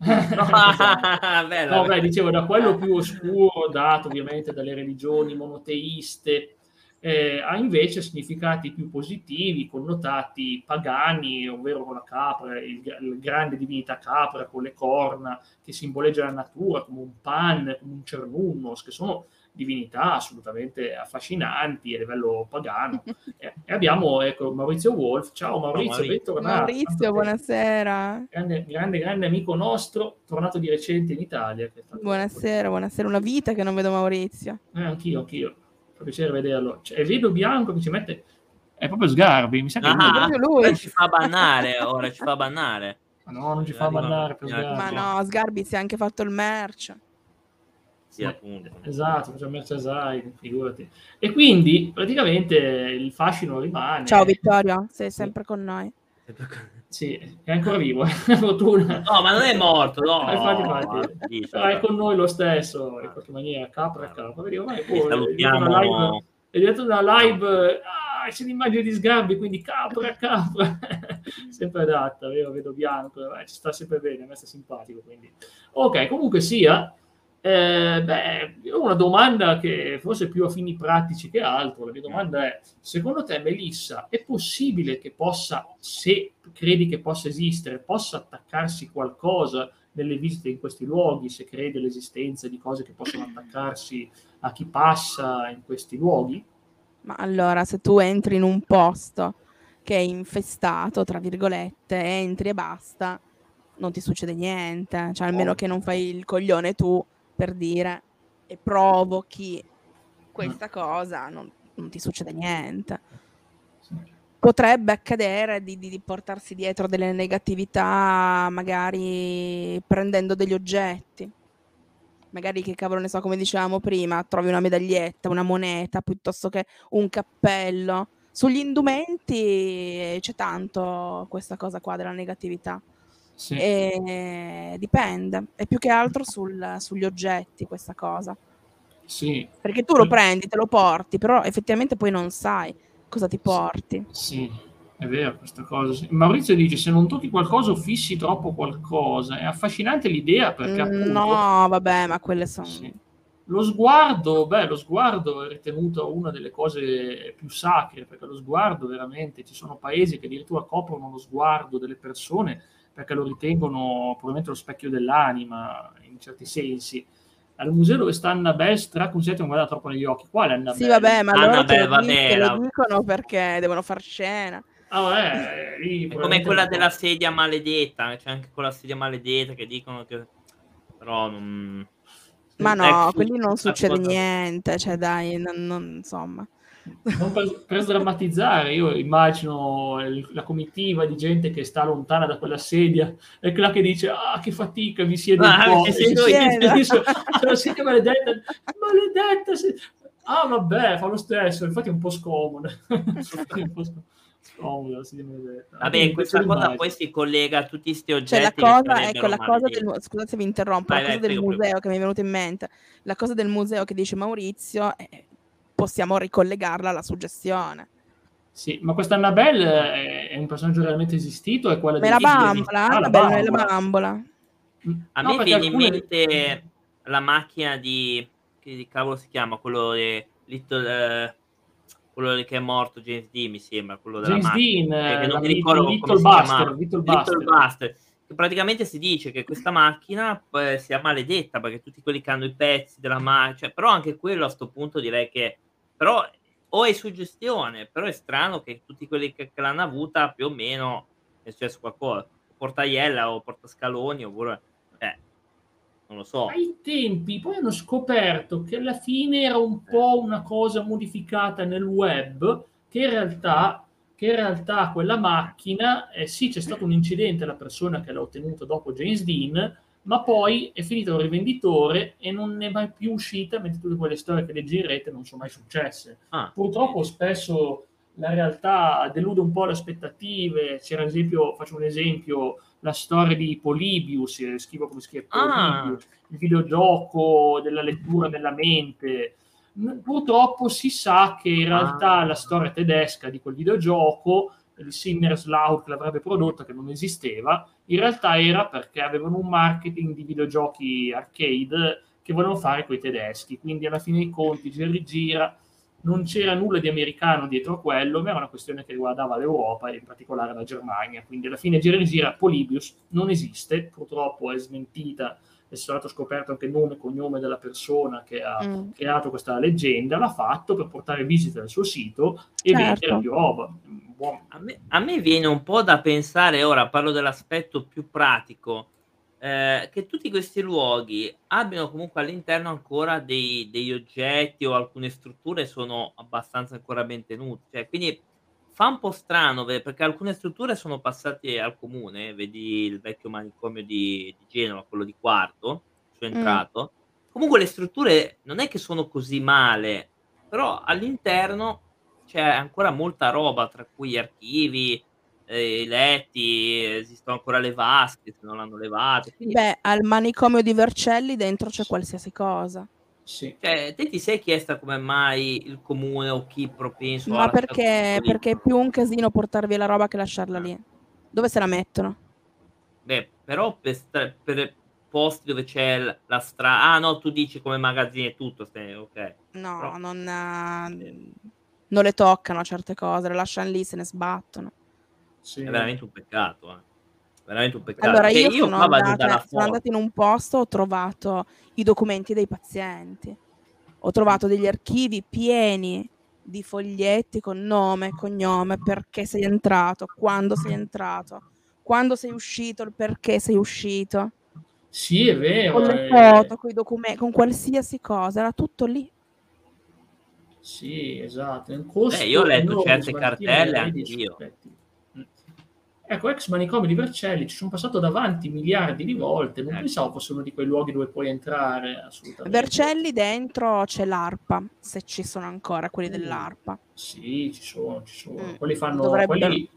Esatto. Bello, No, beh, dicevo, da quello più oscuro, dato ovviamente dalle religioni monoteiste, eh, ha invece significati più positivi, connotati pagani, ovvero con la capra, il, il grande divinità capra con le corna che simboleggia la natura, come un pan, come un cernunnos, che sono divinità assolutamente affascinanti a livello pagano. e, e abbiamo ecco, Maurizio Wolf. Ciao Maurizio, Maurizio. bentornato. Maurizio, buonasera. Grande, grande, grande amico nostro, tornato di recente in Italia. che è stato- Buonasera, buonasera. Una vita che non vedo Maurizio. Eh, anch'io, anch'io. Fa piacere vederlo. Cioè, e vedo bianco che ci mette... È proprio Sgarbi, mi sa che... Ah, proprio lui. ora ci fa bannare ora ci fa bannare Ma no, non ci fa ballare per Sgarbi. Ma no, Sgarbi si è anche fatto il merch. sì appunto Esatto, facciamo merchandising, figurati. E quindi, praticamente, il fascino rimane. Ciao Vittorio, sei sempre con noi. Sì, è ancora vivo, è fortuna. no ma non è morto no Eh, infatti, infatti. Dice, Però è con noi lo stesso, in qualche maniera, capra capra. Vedi, ormai, è una live- è diventata una live, ah, c'è l'immagine di Sgarbi, quindi capra, capra, sempre adatta, vero? Vedo bianco, eh, ci sta sempre bene, a me sta simpatico, quindi. Ok, comunque sia, eh, beh, una domanda che forse più a fini pratici che altro, la mia domanda è, secondo te Melissa, è possibile che possa, se credi che possa esistere, possa attaccarsi qualcosa nelle visite in questi luoghi, se credi all'esistenza di cose che possono attaccarsi a chi passa in questi luoghi? Ma allora, se tu entri in un posto che è infestato, tra virgolette, entri e basta, non ti succede niente. Cioè, almeno Oh. che non fai il coglione tu per dire e provochi questa cosa, non, non ti succede niente. Potrebbe accadere di, di- di portarsi dietro delle negatività, magari prendendo degli oggetti. Magari che cavolo ne so, come dicevamo prima, trovi una medaglietta, una moneta, piuttosto che un cappello. Sugli indumenti c'è tanto questa cosa qua della negatività. Sì. E dipende, è più che altro sul- sugli oggetti questa cosa. Sì, Perché tu lo prendi, te lo porti, però effettivamente poi non sai cosa ti porti. sì, è vero questa cosa. Maurizio dice: Se non tocchi qualcosa o fissi troppo qualcosa, è affascinante l'idea perché Mm, appunto. No, vabbè, ma quelle sono... Sì. Lo sguardo, beh, lo sguardo è ritenuto una delle cose più sacre, perché lo sguardo veramente, ci sono paesi che addirittura coprono lo sguardo delle persone perché lo ritengono probabilmente lo specchio dell'anima in certi sensi. Al museo dove sta Annabelle straconsigliato non guarda troppo negli occhi. Quale Annabelle? Sì, vabbè, ma loro Annabelle, te lo, vabbè, dic- te lo dicono perché devono far scena. Ah, vabbè, lì È come quella della sedia maledetta, c'è anche quella sedia maledetta che dicono che... Però non... Ma no, Ecco, quelli non succede cosa- niente, cioè dai, non- non- insomma. Non per, per sdrammatizzare, io immagino il- la comitiva di gente che sta lontana da quella sedia e quella che dice ah che fatica mi siedo Ah, un po' mi siedo si io. su- sulla sedia maledetta maledetta se- ah vabbè fa lo stesso infatti è un po' è un po' sc- scomodo la sedia maledetta Vabbè, questa cosa poi si collega a tutti questi oggetti. Cioè la cosa, ecco, la cosa del, scusate se vi interrompo, Vai, la cosa vai, del prego, prego. museo che mi è venuta in mente, la cosa del museo che dice Maurizio, eh, possiamo ricollegarla alla suggestione. sì ma questa Annabelle è, un personaggio realmente esistito è quella Ma è del la Disney? bambola, Ah, la la bella è la bambola. bambola. Mm. A No, me viene in alcune- mente la macchina di... che di cavolo si chiama? Quello di Little... eh, quello che è morto, James Dean, mi sembra, quello della James macchina. Dean, eh, non mi ricordo Little come si Buster. Little Little Buster. Praticamente si dice che questa macchina eh, sia maledetta perché tutti quelli che hanno i pezzi della macchina, cioè, però anche quello a sto punto direi che però o è suggestione, però è strano che tutti quelli che, che l'hanno avuta più o meno è successo qualcosa, portaiella o portascaloni oppure eh, non lo so. ai tempi poi hanno scoperto che alla fine era un po' una cosa modificata nel web che in realtà, che in realtà quella macchina eh, sì c'è stato un incidente la persona che l'ha ottenuta dopo James Dean ma poi è finita un rivenditore e non è mai più uscita mentre tutte quelle storie che leggi in rete non sono mai successe Ah, purtroppo spesso la realtà delude un po' le aspettative. C'era ad esempio, faccio un esempio, la storia di Polybius, eh, scrivo come scrive Ah. Polybius, il videogioco della lettura nella mente. Purtroppo si sa che in realtà Ah. la storia tedesca di quel videogioco, il Sinnerslau che l'avrebbe prodotta, che non esisteva, in realtà era perché avevano un marketing di videogiochi arcade che volevano fare coi tedeschi. Quindi alla fine dei conti, gira rigira, non c'era nulla di americano dietro a quello, ma era una questione che riguardava l'Europa e in particolare la Germania. Quindi alla fine gira e gira Polybius non esiste, purtroppo è smentita, è stato scoperto anche il nome e cognome della persona che ha Mm. creato questa leggenda, l'ha fatto per portare visite al suo sito e Certo. vendere più roba. Buon- A me, a me viene un po' da pensare, ora parlo dell'aspetto più pratico, eh, che tutti questi luoghi abbiano comunque all'interno ancora dei- degli oggetti o alcune strutture sono abbastanza ancora ben tenute. Cioè, quindi fa un po' strano perché alcune strutture sono passate al comune, vedi il vecchio manicomio di, di Genova, quello di Quarto, sono Mm. entrato. Comunque le strutture non è che sono così male, però all'interno c'è ancora molta roba, tra cui archivi, eh, i letti, esistono ancora le vasche se non l'hanno levate. Quindi, Beh, al manicomio di Vercelli dentro c'è qualsiasi cosa. Sì. cioè, te ti sei chiesta come mai il comune o chi propenso Ma perché, perché è più un casino portar via la roba che lasciarla lì. Dove se la mettono? Beh, però per, sta- per posti dove c'è l- la strada... Ah no, tu dici come magazzini e tutto, stai- ok. No, Però- non, eh, non le toccano certe cose, le lasciano lì, se ne sbattono. sì. È veramente un peccato, eh. Veramente un peccato. Allora, Cioè, io, sono, andata, sono andata in un posto, ho trovato i documenti dei pazienti, ho trovato degli archivi pieni di foglietti con nome, cognome, perché sei entrato, quando sei entrato, quando sei uscito, il perché sei uscito, Sì, è vero. con le eh, foto, con i documenti, con qualsiasi cosa, era tutto lì. Sì, esatto. È un costo Eh, io ho letto certe cartelle, le anche reti e io. sospetti. Mm. Ecco, ex manicomio di Vercelli, ci sono passato davanti miliardi di volte, non Ecco. pensavo fosse uno di quei luoghi dove puoi entrare assolutamente. Vercelli dentro c'è l'ARPA, se ci sono ancora quelli Mm. dell'ARPA. Sì, ci sono, ci sono. Mm, Quelli fanno, dovrebbero- quelli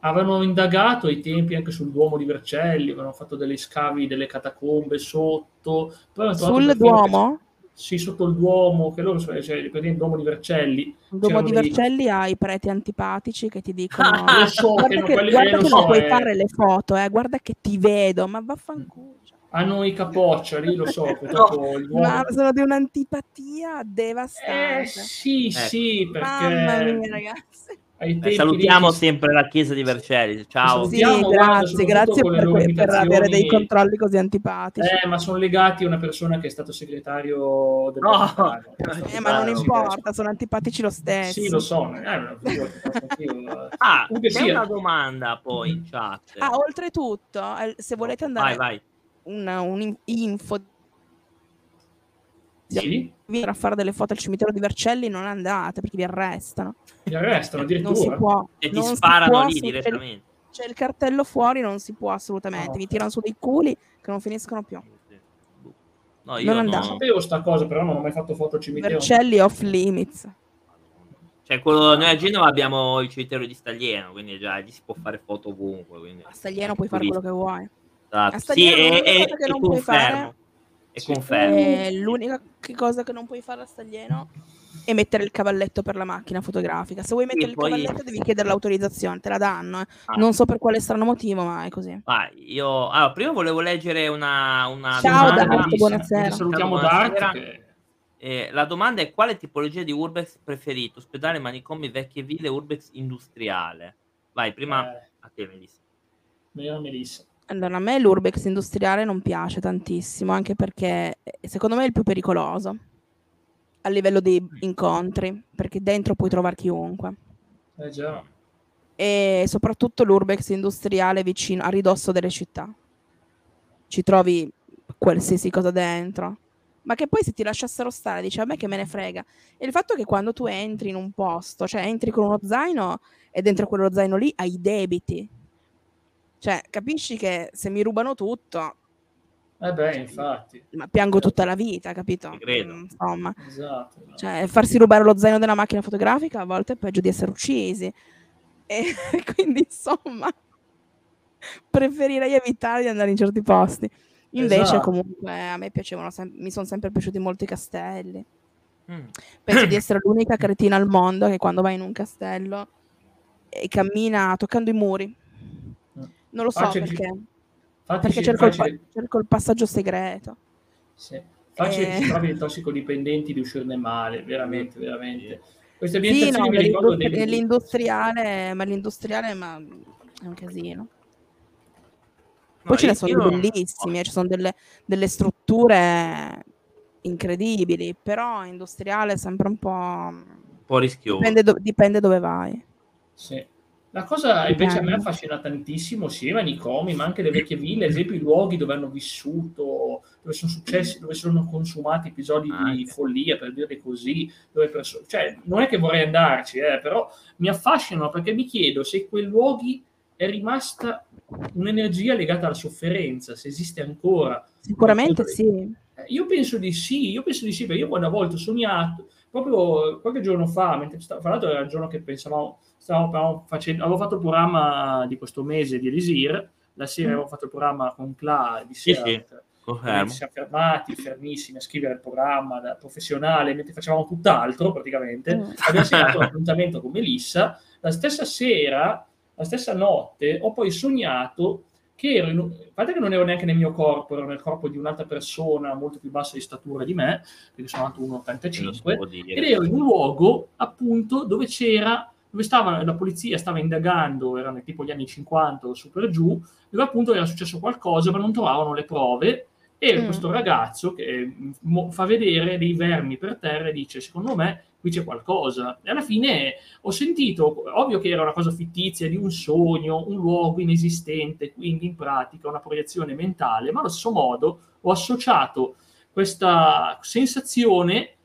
avevano indagato ai tempi anche sul Duomo di Vercelli, avevano fatto degli scavi delle catacombe sotto. Sul Duomo, Sì, sotto il Duomo, che loro sono, cioè, praticamente il Duomo di Vercelli. il Duomo di c'erano dei- Vercelli ha i preti antipatici che ti dicono Ah, Lo so, guarda che quelli- guarda eh, che so, puoi eh. fare le foto, eh, guarda che ti vedo, ma vaffanculo. hanno i capoccia lì, lo so, purtroppo il Ma sono di un'antipatia devastante. Eh sì, Eh. sì, perché Mamma mia, ragazzi. Eh, salutiamo ci- sempre la chiesa di Vercelli. Ciao. Sì, Sì, Salutiamo, grazie, grazie per, que- per avere dei controlli così antipatici. Eh, ma sono legati a una persona che è stato segretario del No. Eh, ma non Sì, importa, sono antipatici lo stesso. Sì, lo so. Eh, faccio anch'io. Ah, Comunque c'è sì, una domanda poi in chat. Ah, oltretutto, eh, se volete andare Vai, vai. una, un'info sì, a fare delle foto al cimitero di Vercelli, non andate perché vi arrestano. mi arrestano Non si addirittura. può. E ti sparano può lì direttamente. C'è il cartello fuori, non si può assolutamente. Ah, Vi tirano su dei culi che non finiscono più. No, io Non no. andate. Non sapevo sta cosa, però non ho mai fatto foto al cimitero. Vercelli off limits. Cioè, quello, noi a Genova abbiamo il cimitero di Staglieno, quindi già lì si può fare foto ovunque. Quindi... A Staglieno puoi fare quello che vuoi. Esatto. a Sì, Staglieno l'unica e- cosa che non puoi fare- confermo. E Sì. confermo. Eh, l'unica cosa che non puoi fare a Staglieno è mettere il cavalletto per la macchina fotografica. Se vuoi mettere il poi- cavalletto devi chiedere l'autorizzazione, te la danno. eh. Ah. Non so per quale strano motivo, ma è così. Ah, io allora, prima volevo leggere una, una Ciao. Dart, buonasera. Salutiamo Buonasera. Dart. che- Eh, la domanda è quale tipologia di urbex preferito? Ospedale, manicomi, vecchie ville, urbex industriale? Vai, prima eh, a te, Melissa. Melissa. Allora, a me l'urbex industriale non piace tantissimo, anche perché eh, secondo me è il più pericoloso a livello di incontri, perché dentro puoi trovare chiunque. Eh già. E soprattutto l'urbex industriale vicino a ridosso delle città. Ci trovi qualsiasi cosa dentro. Ma che poi se ti lasciassero stare, dici a me che me ne frega. E il fatto è che quando tu entri in un posto, cioè entri con uno zaino e dentro quello zaino lì hai i debiti. Cioè, capisci che se mi rubano tutto, Eh beh, infatti. ma piango tutta la vita, capito? Ti credo. Mm, Insomma, Esatto. cioè, farsi rubare lo zaino della macchina fotografica a volte è peggio di essere uccisi. E quindi, insomma, preferirei evitare di andare in certi posti. Invece, Esatto. comunque, a me piacevano, sem- mi sono sempre piaciuti molto i castelli. Mm. Penso di essere l'unica cretina al mondo che quando vai in un castello e cammina toccando i muri. Non lo so Facile- perché, Infatti perché cerco il, cerco il passaggio segreto. sì. Facile Eh. trovi dei tossicodipendenti di uscirne male, veramente, veramente. Queste Sì, ambientazioni no, mi ricordo dei... nell'industriale, ma l'industriale ma è un casino. No, Poi ce ne sono io- bellissimi, eh, ci sono delle, delle strutture incredibili, però industriale è sempre un po'... Un po' rischioso. Dipende, do- dipende dove vai. Sì. La cosa invece a me affascina tantissimo, sia i manicomi, ma anche le vecchie ville, ad esempio i luoghi dove hanno vissuto, dove sono successi, dove sono consumati episodi di Anche. follia, per dire così, dove perso- cioè, non è che vorrei andarci, eh, però mi affascinano perché mi chiedo se in quei luoghi è rimasta un'energia legata alla sofferenza, se esiste ancora. Sicuramente qualcosa sì. di- Eh, Io penso di sì, io penso di sì, perché io quando a volte ho sognato, proprio qualche giorno fa, mentre stavo, tra l'altro era il giorno che pensavamo, stavamo facendo, avevo fatto il programma di questo mese di Elisir, la sera Mm. avevo fatto il programma con Cla di Sì, sera, sì. Confermo. ci siamo fermati, fermissimi a scrivere il programma da professionale, mentre facevamo tutt'altro praticamente. Mm. Abbiamo segnato un appuntamento con Melissa. La stessa sera, la stessa notte, ho poi sognato che ero in un... A parte che non ero neanche nel mio corpo, ero nel corpo di un'altra persona molto più bassa di statura di me, perché sono alto Ve lo 1,85, si può dire. ed ero in un luogo appunto dove c'era dove stava la polizia stava indagando, erano tipo gli anni 50 o su per giù, dove appunto era successo qualcosa, ma non trovavano le prove. E Mm. questo ragazzo che mo- fa vedere dei vermi per terra e dice: Secondo me qui c'è qualcosa. E alla fine ho sentito, ovvio che era una cosa fittizia di un sogno, un luogo inesistente, quindi in pratica una proiezione mentale, ma allo stesso modo ho associato questa sensazione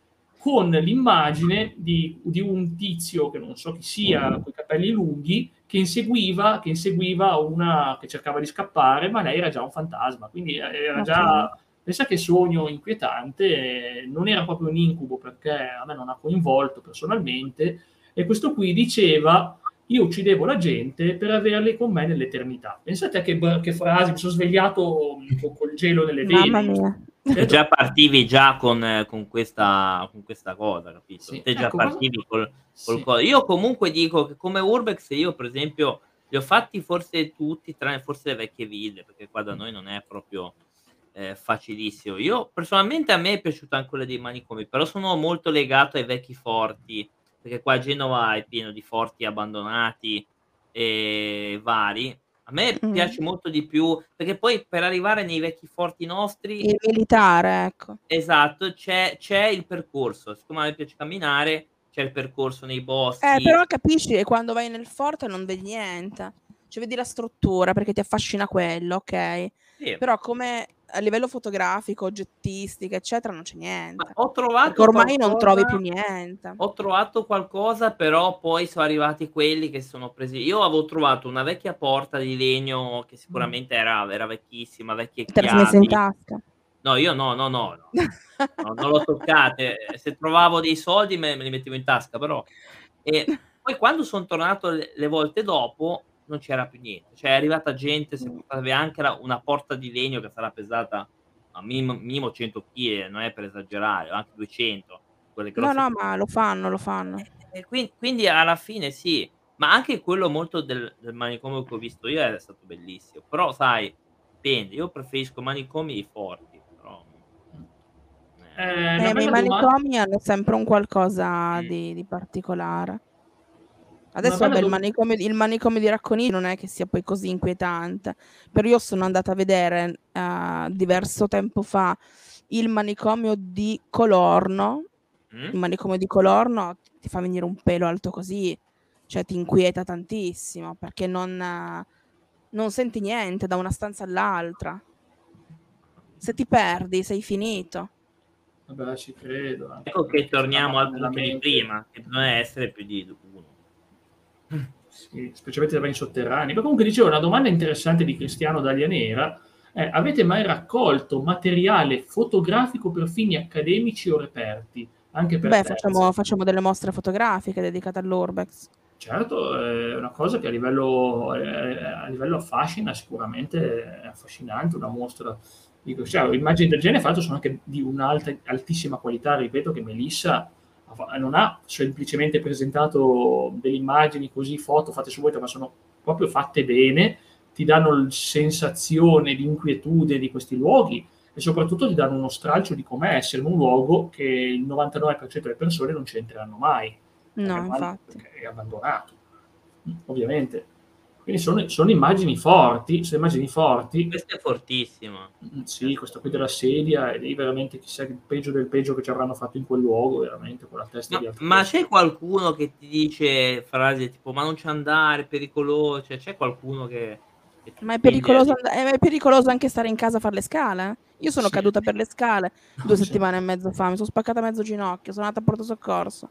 con l'immagine di, di un tizio che non so chi sia, con i capelli lunghi, che inseguiva, che inseguiva una che cercava di scappare, ma lei era già un fantasma, quindi era già... Pensa che sogno inquietante, non era proprio un incubo perché a me non ha coinvolto personalmente, e questo qui diceva io uccidevo la gente per averli con me nell'eternità. Pensate che, che frasi, mi sono svegliato con, col gelo nelle vene. Mamma mia. E già partivi già con, eh, con questa, con questa cosa, capito? Sì. Te già Ecco, partivi col, col Sì. co- Io comunque dico che come Urbex io per esempio li ho fatti forse tutti, tranne forse le vecchie ville, perché qua da noi non è proprio eh, facilissimo. Io personalmente a me è piaciuta anche quella dei manicomi, però sono molto legato ai vecchi forti, perché qua a Genova è pieno di forti abbandonati e vari. A me mm. piace molto di più, perché poi per arrivare nei vecchi forti nostri... Il militare, ecco. Esatto, c'è, c'è il percorso. Siccome a me piace camminare, c'è il percorso nei boschi. Eh, però capisci che quando vai nel forte non vedi niente. Cioè vedi la struttura perché ti affascina quello, ok? Sì. Però come a livello fotografico, oggettistica, eccetera, non c'è niente. Ma ho trovato ormai qualcosa, non trovi più niente. Ho trovato qualcosa, però poi sono arrivati quelli che sono presi. Io avevo trovato una vecchia porta di legno che sicuramente era, era vecchissima, Te chiavi. Te in tasca? No, io no, no, no, no. no non l'ho toccate. Se trovavo dei soldi me, me li mettevo in tasca, però. E poi quando sono tornato le, le volte dopo, non c'era più niente. Cioè è arrivata gente, si portava anche una porta di legno che sarà pesata a minimo, minimo 100 kg, non è per esagerare, anche 200. No, no, ma lo fanno, lo fanno. E quindi, quindi, alla fine sì, ma anche quello molto del, del, manicomio che ho visto io è stato bellissimo. Però sai, dipende, io preferisco manicomi forti. Però... Eh, eh, ma i manicomi hanno sempre un qualcosa mm. di, di particolare. Adesso vabbè, il, manicomio, il, manicomio, di Racconigi non è che sia poi così inquietante, però io sono andata a vedere uh, diverso tempo fa il manicomio di Colorno. Mm? Il manicomio di Colorno ti fa venire un pelo alto così, cioè ti inquieta tantissimo perché non, uh, non senti niente da una stanza all'altra. Se ti perdi, sei finito. Vabbè, ci credo. Ecco che torniamo al punto di prima, che non è essere più di uno. Sì, specialmente da beni sotterranei. Ma comunque dicevo, una domanda interessante di Cristiano Daglia Nera è, avete mai raccolto materiale fotografico per fini accademici o reperti? Anche per Beh, facciamo, facciamo, delle mostre fotografiche dedicate all'Urbex. Certo, è una cosa che a livello, a livello affascina, sicuramente è affascinante, una mostra di cioè, immagini del genere, l'altro sono anche di un'alta, altissima qualità, ripeto che Melissa non ha semplicemente presentato delle immagini così, foto fatte su ma sono proprio fatte bene, ti danno sensazione di inquietudine di questi luoghi e soprattutto ti danno uno stralcio di com'è essere un luogo che il 99% delle persone non ci entreranno mai. No, infatti. È abbandonato, ovviamente. Quindi sono, sono, immagini forti, sono immagini forti. Questo è fortissimo. Mm, sì, questo qui della sedia, è lì veramente chissà il peggio del peggio che ci avranno fatto in quel luogo, veramente con la testa ma, di Ma c'è qualcuno che ti dice frasi tipo ma non c'è andare, è pericoloso, cioè, c'è qualcuno che... che ma è pericoloso, di... è pericoloso, anche stare in casa a fare le scale? Io sono sì. caduta per le scale due sì. settimane e mezzo fa, mi sono spaccata mezzo ginocchio, sono andata a porto soccorso.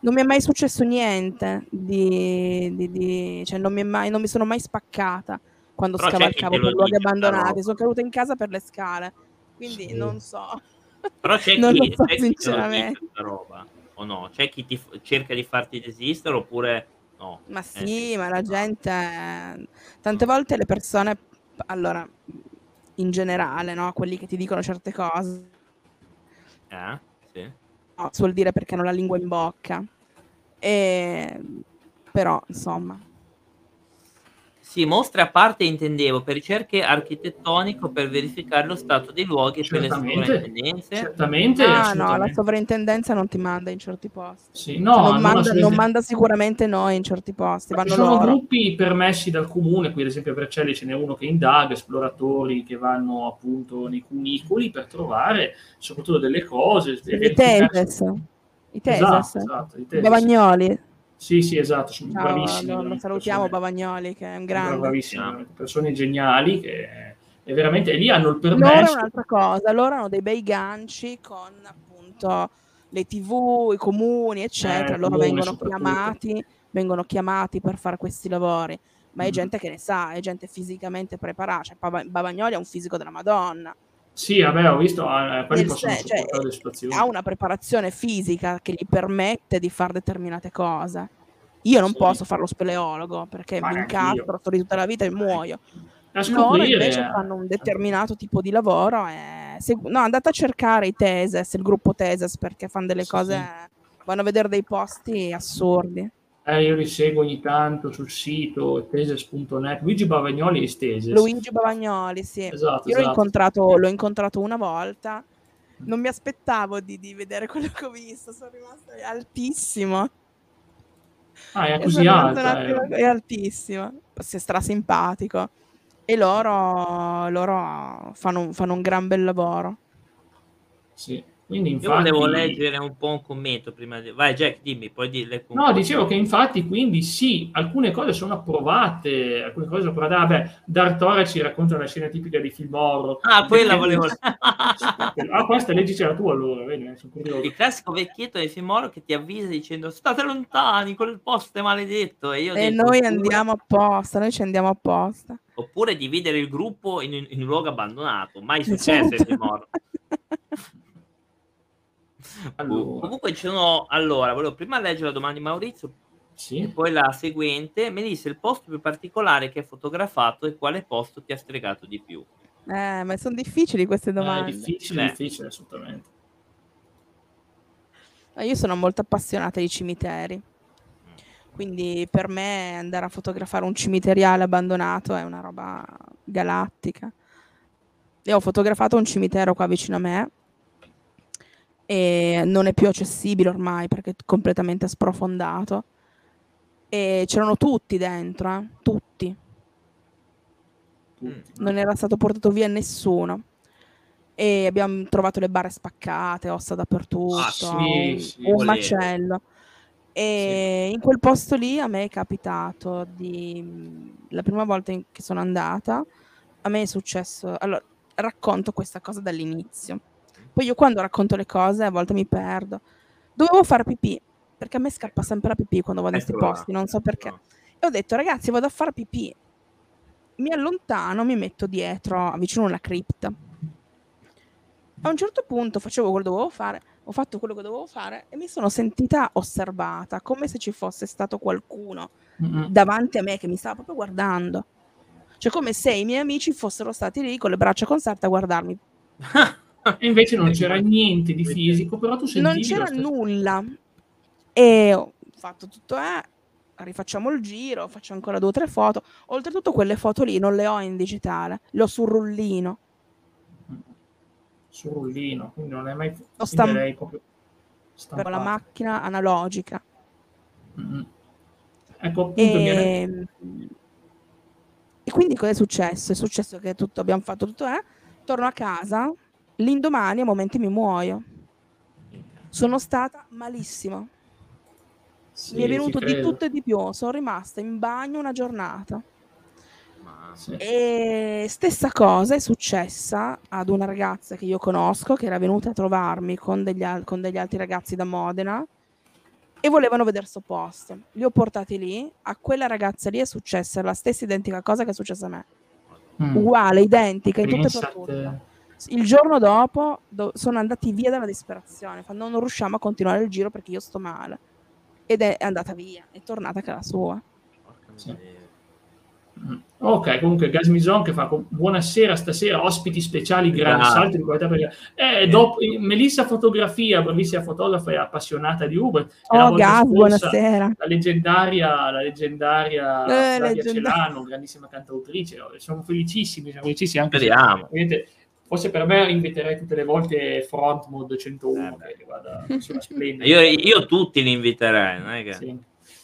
Non mi è mai successo niente di, di, di cioè non mi, mai, non mi, sono mai spaccata quando Però scavalcavo per luoghi abbandonati. Sono caduta in casa per le scale, quindi sì. non so. Però c'è non chi, so, sinceramente. Chi roba, o no? C'è chi ti cerca di farti desistere oppure no? Ma eh, sì, eh, ma la gente... Tante volte le persone... Allora, in generale, no? Quelli che ti dicono certe cose. Eh, sì no, suol dire perché hanno la lingua in bocca. E... Però, insomma. Sì, mostre a parte intendevo per ricerche architettoniche per verificare lo stato dei luoghi certamente, per le sovrintendenze. Certamente. Ah, no, la sovrintendenza non ti manda in certi posti. Sì, no, cioè, non, manda, non, manda, sicuramente noi in certi posti. Ci sono loro. gruppi permessi dal comune, qui ad esempio a Vercelli ce n'è uno che indaga, esploratori che vanno appunto nei cunicoli per trovare soprattutto delle cose. I teses. I teses. Esatto, esatto, i teses. Bavagnoli. Sì, sì, esatto, sono Ciao, bravissimi. Lo, lo salutiamo Bavagnoli, che è un grande. Bravissimo, persone geniali che e veramente lì hanno il permesso. Loro è un'altra cosa, loro hanno dei bei ganci con appunto le tv, i comuni, eccetera. Eh, loro vengono chiamati, vengono chiamati per fare questi lavori. Ma è mm. gente che ne sa, è gente fisicamente preparata. Cioè, Bavagnoli è un fisico della Madonna. Sì, vabbè, ho visto, eh, quelli possono se, cioè, le situazioni. Ha una preparazione fisica che gli permette di fare determinate cose. Io non sì. posso fare lo speleologo perché Ma mi incastro, sto di tutta la vita e muoio. Loro invece eh. fanno un determinato tipo di lavoro e se, no, andate a cercare i Teses, il gruppo Teses perché fanno delle cose, sì. vanno a vedere dei posti assurdi. Eh, io li seguo ogni tanto sul sito teses.net. Luigi Bavagnoli e Steses. Luigi Bavagnoli, sì. Esatto, Io l'ho esatto. incontrato, l'ho incontrato una volta. Non mi aspettavo di, di vedere quello che ho visto. Sono rimasta è altissimo. Ah, è così alta. eh. È altissimo. Si è strasimpatico. E loro, loro fanno, fanno un gran bel lavoro. Sì. Quindi Io infatti... volevo leggere un po' un commento prima di... Vai Jack, dimmi, poi di... le No, dicevo che infatti quindi sì, alcune cose sono approvate, alcune cose sono approvate. Ah, beh, D'Artore ci racconta una scena tipica di film horror. Ah, quella Perché- volevo... Ah, questa leggicela tu allora, vedi, sono curioso. Il classico vecchietto del film horror che ti avvisa dicendo state lontani, quel posto è maledetto. E, io E detto, noi andiamo apposta, noi ci andiamo apposta. Oppure dividere il gruppo in, in un luogo abbandonato. Mai successo Certo. film horror. Allora, Comunque ci sono... Allora, volevo prima leggere la domanda di Maurizio e sì. poi la seguente. Melissa, il posto più particolare che hai fotografato e quale posto ti ha stregato di più? Eh, ma sono difficili queste Eh, È domande. difficile, Beh. difficile, assolutamente. Ma Io sono molto appassionata di cimiteri, quindi per me andare a fotografare un cimiteriale abbandonato è una roba galattica. Io ho fotografato un cimitero qua vicino a me e non è più accessibile ormai perché è completamente sprofondato. E c'erano tutti dentro, eh, tutti. Tutti. Non era stato portato via nessuno. E abbiamo trovato le bare spaccate, ossa dappertutto, Ah, sì, un, sì, un volevo. macello. E in quel posto lì a me è capitato di... La prima volta in- che sono andata, a me è successo... Allora, racconto questa cosa dall'inizio. Poi io quando racconto le cose a volte mi perdo. Dovevo fare pipì, perché a me scappa sempre la pipì quando vado in questi Eccola là. posti, non so perché. No. E ho detto, ragazzi, vado a fare pipì. Mi allontano, mi metto dietro, vicino a una cripta. A un certo punto facevo quello che dovevo fare, ho fatto quello che dovevo fare e mi sono sentita osservata, come se ci fosse stato qualcuno Mm-mm. davanti a me che mi stava proprio guardando. Cioè come se i miei amici fossero stati lì con le braccia conserte a guardarmi. E invece non c'era niente di fisico, però tu sentivi non c'era nulla. E ho fatto tutto, eh, rifacciamo il giro, faccio ancora due o tre foto. Oltretutto quelle foto lì non le ho in digitale, le ho sul rullino. Sul rullino, quindi non è mai... Lo stam- quindi lei proprio per la macchina analogica. Mm. Ecco appunto mi era- E, e quindi cosa è successo? È successo che tutto, abbiamo fatto tutto, eh? Torno a casa, l'indomani a momenti mi muoio. Sono stata malissimo. Sì, mi è venuto di tutto e di più. Sono rimasta in bagno una giornata. Ma- Sì. E stessa cosa è successa ad una ragazza che io conosco che era venuta a trovarmi con degli, al- con degli altri ragazzi da Modena e volevano vedere sto posto. Li ho portati lì. A quella ragazza lì è successa la stessa identica cosa che è successa a me. Mm. Uguale, identica, in tutto e per tutto. Il giorno dopo do- sono andati via dalla disperazione. Fanno, non riusciamo a continuare il giro perché io sto male. Ed è andata via, è tornata a casa sua. Porca Sì. Mm. Ok, comunque Gasmison che fa con- buonasera stasera, ospiti speciali, grandi Esatto. salti di qualità perché eh, dopo, eh, Melissa Fotografia, bravissima fotografa e appassionata di Uber. Oh, Gas, buonasera. La leggendaria, la leggendaria Eh. Celano, grandissima cantautrice. Siamo felicissimi, siamo felicissimi anche se- Speriamo. Forse per me inviterei tutte le volte Front Mode 101 Eh, che vada sulla splendida. Io, io tutti li inviterei. Non è che... Sì,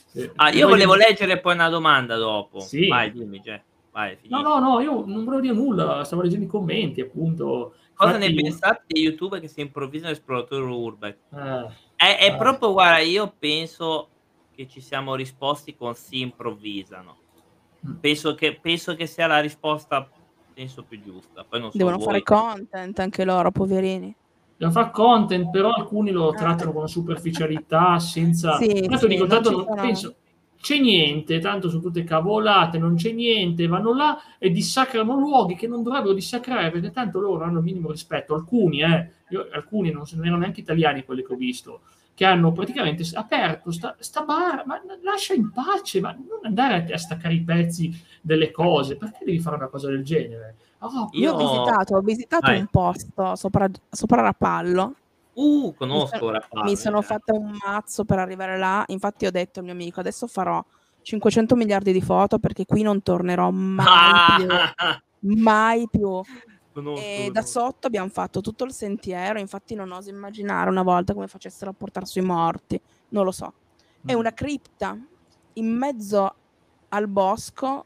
sì. Ah, io Poi- volevo leggere poi una domanda dopo. Sì. Vai, dimmi, Jack. Vai, No, no, no, io non volevo dire nulla, stavo leggendo i commenti, appunto. Cosa Infatti- ne pensate di youtuber che si improvvisano esploratori urban? Eh, È, è Ah. proprio, guarda, io penso che ci siamo risposti con si improvvisano. Mm. Penso che, penso che sia la risposta penso più giusta. Poi non so Devono voi. fare content anche loro, poverini. Devono fare content, però alcuni lo trattano con superficialità, senza... Sì, Tanto sì, dico, tanto non- penso, c'è niente, tanto sono tutte cavolate, non c'è niente, vanno là e dissacrano luoghi che non dovrebbero dissacrare, perché tanto loro hanno il minimo rispetto. Alcuni, eh, io- alcuni non, non erano neanche italiani quelli che ho visto, che hanno praticamente aperto sta, sta bar, ma lascia in pace, ma non andare a, a staccare i pezzi delle cose, perché devi fare una cosa del genere? Oh, Io ho visitato, ho visitato Vai. un posto sopra, sopra Rapallo Uh, conosco mi, Rapallo. mi sono fatta un mazzo per arrivare là. Infatti, ho detto al mio amico: adesso farò 500 miliardi di foto perché qui non tornerò mai più. Mai più. Conosco, E da sotto abbiamo fatto tutto il sentiero. Infatti, non oso immaginare una volta come facessero a portare sui morti. Non lo so. È Mm. una cripta in mezzo al bosco,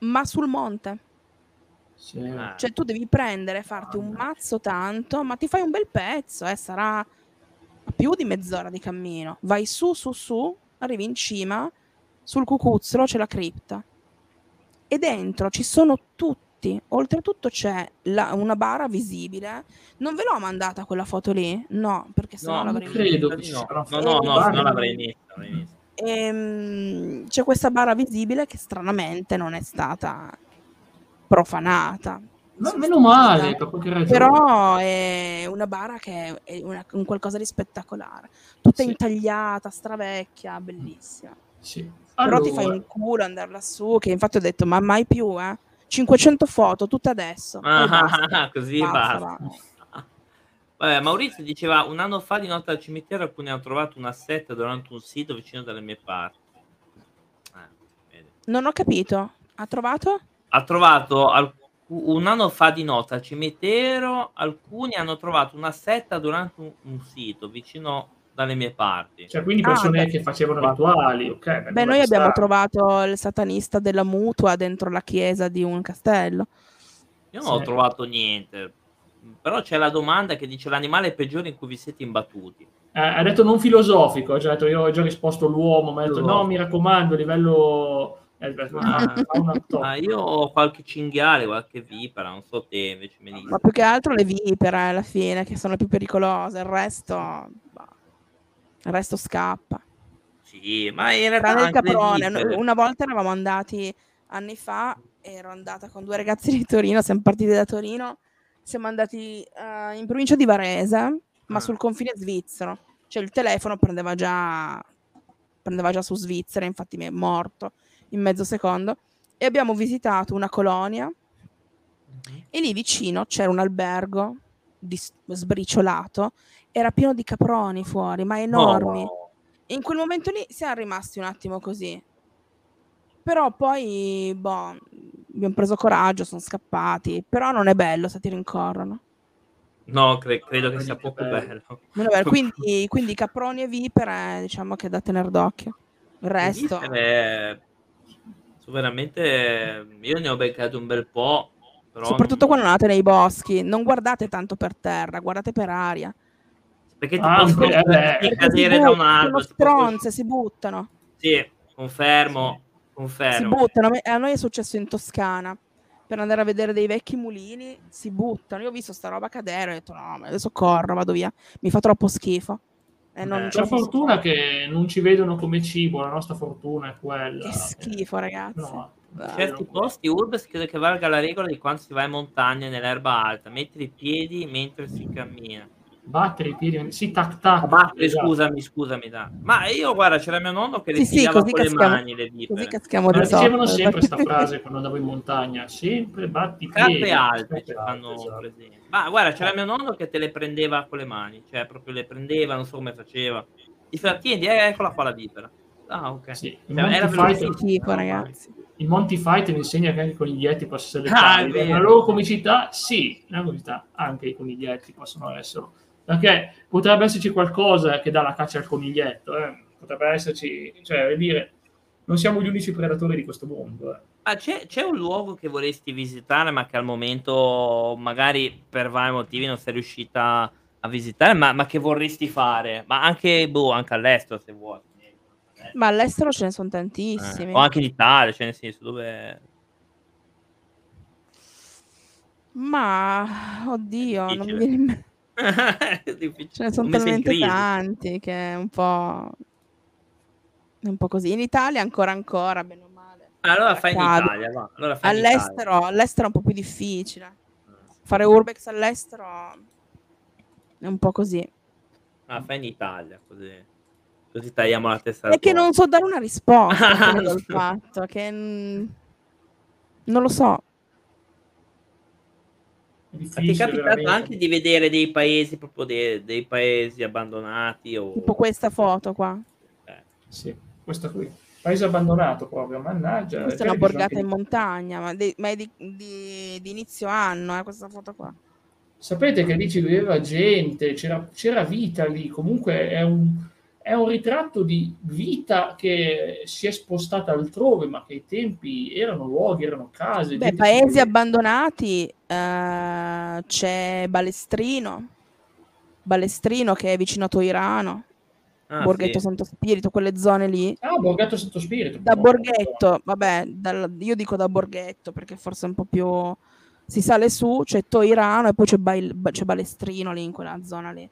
ma sul monte. Sì. Ah, Cioè, tu devi prendere, farti un mazzo tanto, ma ti fai un bel pezzo, eh, sarà più di mezz'ora di cammino. Vai su, su, su, arrivi in cima, sul cucuzzolo c'è la cripta. E dentro ci sono tutti. Oltretutto c'è la- una bara visibile. Non ve l'ho mandata quella foto lì? No, perché sennò no, l'avrei credo ci no, no, no, no, se no l'avrei vista. Ehm, c'è questa bara visibile che stranamente non è stata profanata. Ma meno male, per qualche ragione. Però è una bara che è una- un qualcosa di spettacolare, tutta Sì. intagliata, stravecchia, bellissima. Sì. Però ti Allora, fai un culo andare lassù, che infatti ho detto, ma mai più, eh? 500 foto, tutte adesso. Poi basta. Ah, così Basta, basta. va. Vabbè, Maurizio diceva un anno fa di notte al cimitero alcuni hanno trovato una setta durante un sito vicino dalle mie parti. Eh. Non ho capito. Ha trovato? ha trovato al- un anno fa di notte al cimitero alcuni hanno trovato una setta durante un, un sito vicino dalle mie parti. cioè, quindi Ah, persone beh. che facevano rituali, ok. Beh, noi abbiamo trovato il satanista della mutua dentro la chiesa di un castello. Io non ho Sì. trovato niente. Però c'è la domanda che dice l'animale peggiore in cui vi siete imbattuti. Eh, ha detto non filosofico, ha già detto, io ho già risposto l'uomo, mi ha detto no, mi raccomando, a livello... Eh, aspetta, Ah. Ah, io ho qualche cinghiale, qualche vipera, non so te invece me Ma più che altro le vipere alla fine, che sono più pericolose. Il resto, bah, il resto scappa. Sì, ma in realtà Tranne il caprone. Una volta eravamo andati anni fa, ero andata con due ragazzi di Torino, siamo partiti da Torino, siamo andati eh, in provincia di Varese, ma Ah. sul confine svizzero. Cioè il telefono prendeva già, prendeva già su Svizzera, infatti mi è morto in mezzo secondo. E abbiamo visitato una colonia Mhm. e lì vicino c'era un albergo dis- sbriciolato, era pieno di caproni fuori, ma enormi. No. E in quel momento lì siamo rimasti un attimo così. Però poi, boh, abbiamo preso coraggio, sono scappati. Però non è bello se ti rincorrono. No, cre- credo che sia poco bello. bello. Non è bello. Quindi, quindi caproni e vipere, diciamo che è da tenere d'occhio. Il resto, vipere sono veramente... Io ne ho beccato un bel po', però soprattutto non- quando andate nei boschi, non guardate tanto per terra, guardate per aria. Perché ti Ah, possono beh, eh, beh. si cadere da un albero. stronze, si buttano. Sì, confermo, Si confermo. buttano. A noi è successo in Toscana. Per andare a vedere dei vecchi mulini, si buttano. Io ho visto sta roba cadere, ho detto no, ma adesso corro, vado via. Mi fa troppo schifo. E non Eh, Per posso fortuna che non ci vedono come cibo, la nostra fortuna è quella. Che schifo, ragazzi. No. In certi posti Urbes credo che valga la regola di quando si va in montagna nell'erba alta, mettere i piedi mentre si cammina. Battere i piedi, sì, tac tac. Battere, esatto. scusami, scusami. da. Ma io guarda, c'era mio nonno che le Sì, sì, pigliava così con le caschiamo- mani le Così vipere. caschiamo la dicevano sotto. sempre questa frase quando andavo in montagna, sempre batti i piedi. Scarpe alte esatto. presente. Ma guarda, c'era mio nonno che te le prendeva con le mani, cioè proprio le prendeva, non so come faceva. Diceva, tieni, eh, eccola qua la vipera. Ah, ok. Sì, Cioè, era velocissimo. Schifo, ragazzi. Il Monty Python insegna che anche i coniglietti possono essere Ah. La loro comicità, sì, la comicità, anche i coniglietti possono esserlo. Perché potrebbe esserci qualcosa che dà la caccia al coniglietto, eh. potrebbe esserci, cioè, dire, non siamo gli unici predatori di questo mondo. eh. Ma c'è, c'è un luogo che vorresti visitare, ma che al momento magari per vari motivi non sei riuscita a visitare, ma, ma che vorresti fare? Ma anche, boh, anche all'estero se vuoi. Ma all'estero ce ne sono Eh, tantissimi. o anche in Italia, cioè nel senso dove... Ma, oddio, non mi È difficile. Ce ne sono talmente tanti che è un po'... È un po' così. In Italia ancora ancora, bene o male. Allora fai in. Italia, va. Allora fai in Italia. All'estero, all'estero è un po' più difficile. Fare urbex all'estero è un po' così. Ah, fai in Italia, così. Così tagliamo la testa. È al che non so dare una risposta Ah, so. fatto che non lo so. Ti è capitato veramente. anche di vedere dei paesi proprio dei, dei paesi abbandonati o... tipo questa foto qua eh. sì questa qui paese abbandonato proprio mannaggia questa è una borgata in montagna ma, di, ma è di, di, di, inizio anno eh, questa foto qua sapete che lì ci viveva gente c'era, c'era vita lì comunque è un è un ritratto di vita che si è spostata altrove, ma che ai tempi erano luoghi, erano case. Beh, paesi che... abbandonati, uh, c'è Balestrino, Balestrino che è vicino a Toirano, ah, Borghetto sì. Santo Spirito, quelle zone lì. Ah, Borghetto Santo Spirito. Da Borghetto, vabbè, dal, io dico da Borghetto perché forse è un po' più... Si sale su, c'è Toirano e poi c'è, Bail... c'è Balestrino lì in quella zona lì.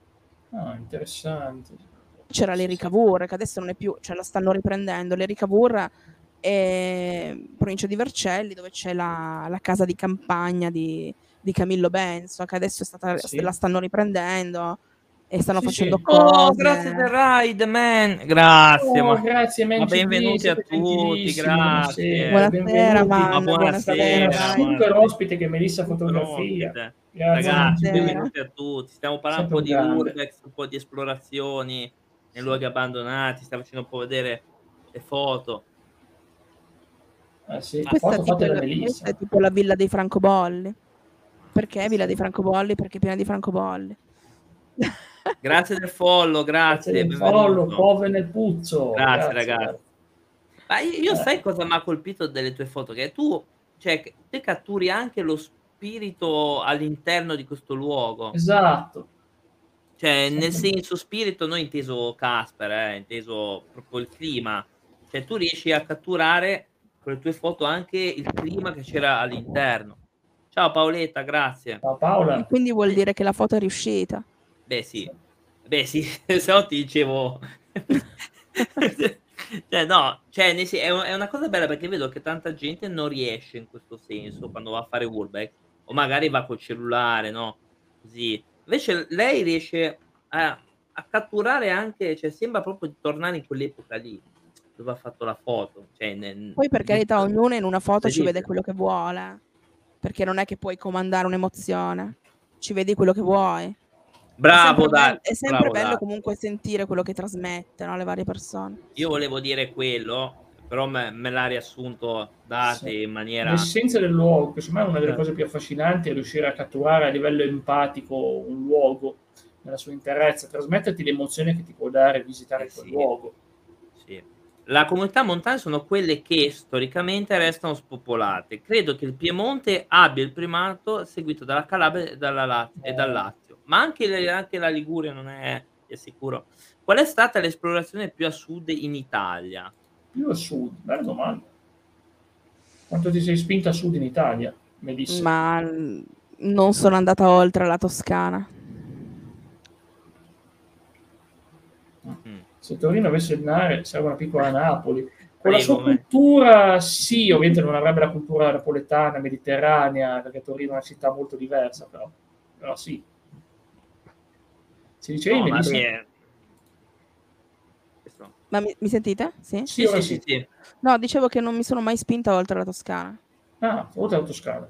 Ah, interessante c'era l'Erica Vur, che adesso non è più, cioè la stanno riprendendo. L'Erica Vur è provincia di Vercelli, dove c'è la, la casa di campagna di, di, Camillo Benso, che adesso è stata, sì. la stanno riprendendo e stanno sì, facendo sì. cose. Oh, grazie del ride, man. Grazie, oh, ma... grazie, man. Ma benvenuti a tutti, grazie. Buonasera, ma buonasera. Super ospite che Melissa fotografia. Ragazzi, benvenuti a tutti. Stiamo parlando un po' di urbex, un po' di esplorazioni nei luoghi abbandonati, sta facendo un po' vedere le foto. Eh sì, questa, è tipo, la, questa è tipo la villa dei francobolli. Perché villa dei francobolli? Perché è piena di francobolli. Grazie del follow, grazie. grazie del follow, pove nel puzzo. Grazie, grazie ragazzi. Ma io, io eh. sai cosa mi ha colpito delle tue foto? Che tu, cioè, te catturi anche lo spirito all'interno di questo luogo. Esatto. Cioè, nel senso spirito, non inteso Casper, eh, inteso proprio il clima. Cioè, tu riesci a catturare con le tue foto anche il clima che c'era all'interno. Ciao Paoletta, grazie. Ciao Paola. E quindi vuol dire che la foto è riuscita. Beh, sì. Beh, sì, se no ti dicevo... cioè, no, cioè, è una cosa bella perché vedo che tanta gente non riesce in questo senso quando va a fare Urbex o magari va col cellulare, no? Così Invece lei riesce a, a catturare anche, cioè sembra proprio di tornare in quell'epoca lì dove ha fatto la foto. Cioè, nel, Poi per carità ognuno in una foto ci vede quello che vuole, perché non è che puoi comandare un'emozione, ci vedi quello che vuoi. Bravo, è sempre, dai, è sempre bravo, bello comunque sentire quello che trasmette no, le varie persone. Io volevo dire quello, però me, me l'ha riassunto Date sì. in maniera... L'essenza del luogo, che secondo me è una delle cose più affascinanti, è riuscire a catturare a livello empatico un luogo nella sua interezza, trasmetterti l'emozione che ti può dare visitare eh, quel sì. luogo. Sì. La comunità montana sono quelle che storicamente restano spopolate. Credo che il Piemonte abbia il primato seguito dalla Calabria e, dalla Lazio, eh. e dal Lazio, ma anche, anche la Liguria non è, è sicuro. Qual è stata l'esplorazione più a sud in Italia? Più a sud, bella domanda. Quanto ti sei spinta a sud in Italia, Melissa? Ma non sono andata oltre la Toscana. Mm. Se Torino avesse il mare, serve una piccola Napoli. Con la sua cultura, sì, ovviamente non avrebbe la cultura napoletana, mediterranea, perché Torino è una città molto diversa, però, però sì. Si dice no, Melissa? Ma mi, mi sentite? Sì? Sì, sì, sì, sì, No, dicevo che non mi sono mai spinta oltre la Toscana. Ah, oltre la Toscana.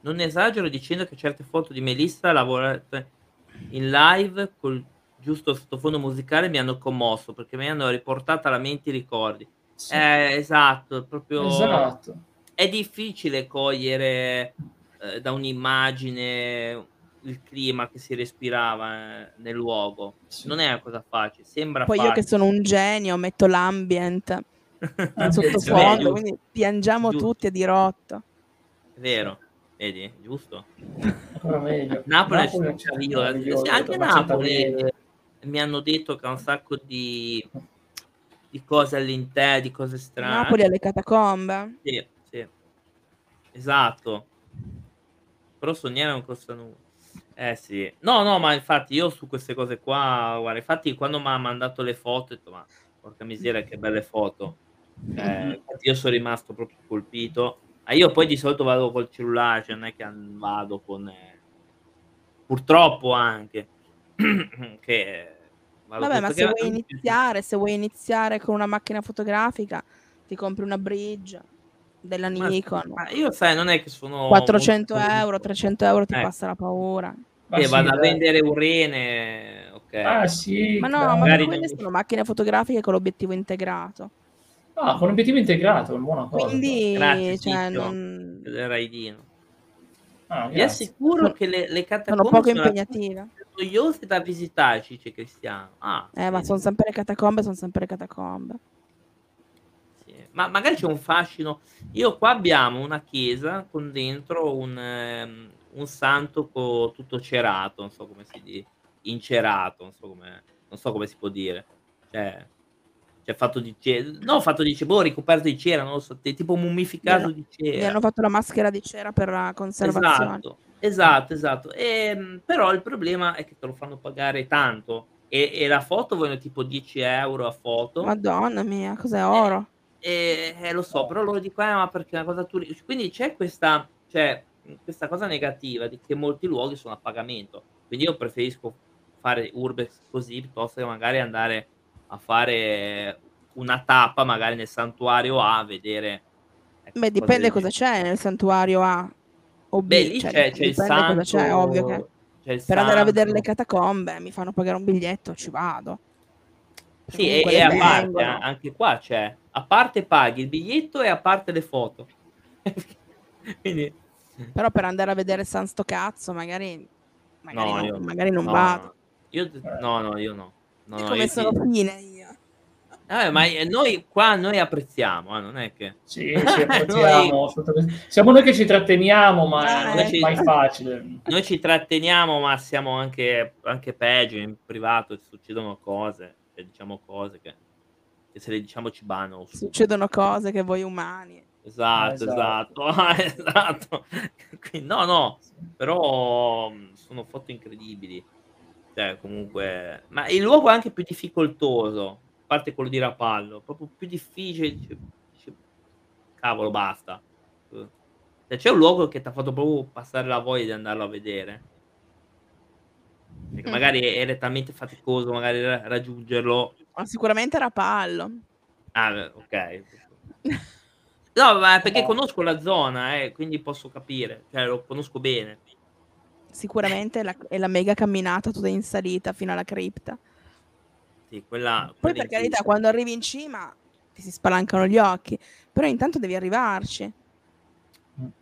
Non esagero dicendo che certe foto di Melissa lavorate in live col giusto sottofondo musicale mi hanno commosso perché mi hanno riportato alla mente i ricordi. Sì. Eh, esatto, proprio... Esatto. È difficile cogliere eh, da un'immagine il clima che si respirava eh, nel luogo. Sì. Non è una cosa facile, sembra Poi facile. io che sono un genio metto l'ambient sottofondo, quindi piangiamo giusto. tutti a dirotto. È vero, vedi, giusto? Napoli, Napoli è anche Napoli mi hanno detto che ha un sacco di, di cose all'interno, di cose strane. Napoli alle catacombe. Sì, sì. Esatto. Però sognare non costa nulla. Eh sì, no, no, ma infatti io su queste cose qua, guarda, infatti quando mi ha mandato le foto, ho detto, ma porca miseria, che belle foto. Eh, io sono rimasto proprio colpito. Ah, io poi di solito vado col cellulare, cioè non è che vado con... Eh... Purtroppo anche. che... Vabbè, ma se vuoi iniziare, se vuoi iniziare con una macchina fotografica, ti compri una bridge della Ma, Nikon. ma io sai, non è che sono 400 molto- euro, 300 euro ti Ecco. passa la paura. Ma Che sì, vado a vendere un rene, ok. Ah, sì. Ma no, ma Magari quelle non- sono macchine fotografiche con l'obiettivo integrato. Ah, con obiettivo integrato, è buona cosa. Quindi, Grazie, cioè, non... raidino. Ah, Vi assicuro Sono- che le, le sono catacombe poco sono impegnative. noiose da visitare, dice Cristiano. Ah, Eh, ma sì, sono sempre le catacombe, sono sempre le catacombe. sì. Ma magari c'è un fascino. Io qua abbiamo una chiesa con dentro un, ehm, un santo co- tutto cerato, non so come si dice, incerato, non so come, non so come si può dire. Cioè, cioè fatto di cera, no, fatto di cera, boh, ricoperto di cera, non lo so, tipo mummificato di Gli cera. hanno fatto la maschera di cera per la conservazione. Esatto, esatto, esatto. Ehm, però il problema è che te lo fanno pagare tanto. E, e la foto vogliono tipo 10 euro a foto. Madonna mia, cos'è oro? E, eh, lo so, però loro dicono, eh, ma perché una cosa turistica. Quindi c'è questa, cioè, questa cosa negativa di che molti luoghi sono a pagamento. Quindi io preferisco fare urbex così piuttosto che magari andare a fare una tappa magari nel santuario A a vedere. ecco, Beh, dipende cosa c'è nel santuario A o B. Beh, lì cioè, c'è, c'è il santo. c'è, ovvio che per andare a vedere le santo. catacombe mi fanno pagare un biglietto, ci vado. Sì, e, Comunque e le a parte, vengono. anche qua c'è, a parte paghi il biglietto e a parte le foto. Quindi, Però per andare a vedere San sto cazzo, magari, magari, no, no, io, magari non no, vado. Io, no, no, io no. No, no, come io sono ti- fine io. Eh, ma eh, noi qua noi apprezziamo, eh, non è che... Sì, ci apprezziamo, assolutamente. Siamo noi che ci tratteniamo, ma Ah, non è eh. mai facile. Noi ci tratteniamo, ma siamo anche, anche peggio, in privato succedono cose, cioè, diciamo cose che, che se le diciamo ci subito. Succedono cose che voi umani. Esatto, Esatto. esatto, esatto. Quindi, no, no, però mh, sono foto incredibili. Cioè, comunque, ma il luogo è anche più difficoltoso, a parte quello di Rapallo, proprio più difficile. Cavolo, basta. Cioè, c'è un luogo che ti ha fatto proprio passare la voglia di andarlo a vedere. Perché Mm. magari era talmente faticoso, magari ra- raggiungerlo. Ma sicuramente era pallo. Ah, ok. No, ma perché No. conosco la zona, eh, quindi posso capire, cioè lo conosco bene. Sicuramente è la, è la mega camminata tutta in salita fino alla cripta. Sì, quella, Poi per carità, quando arrivi in cima ti si spalancano gli occhi, però intanto devi arrivarci.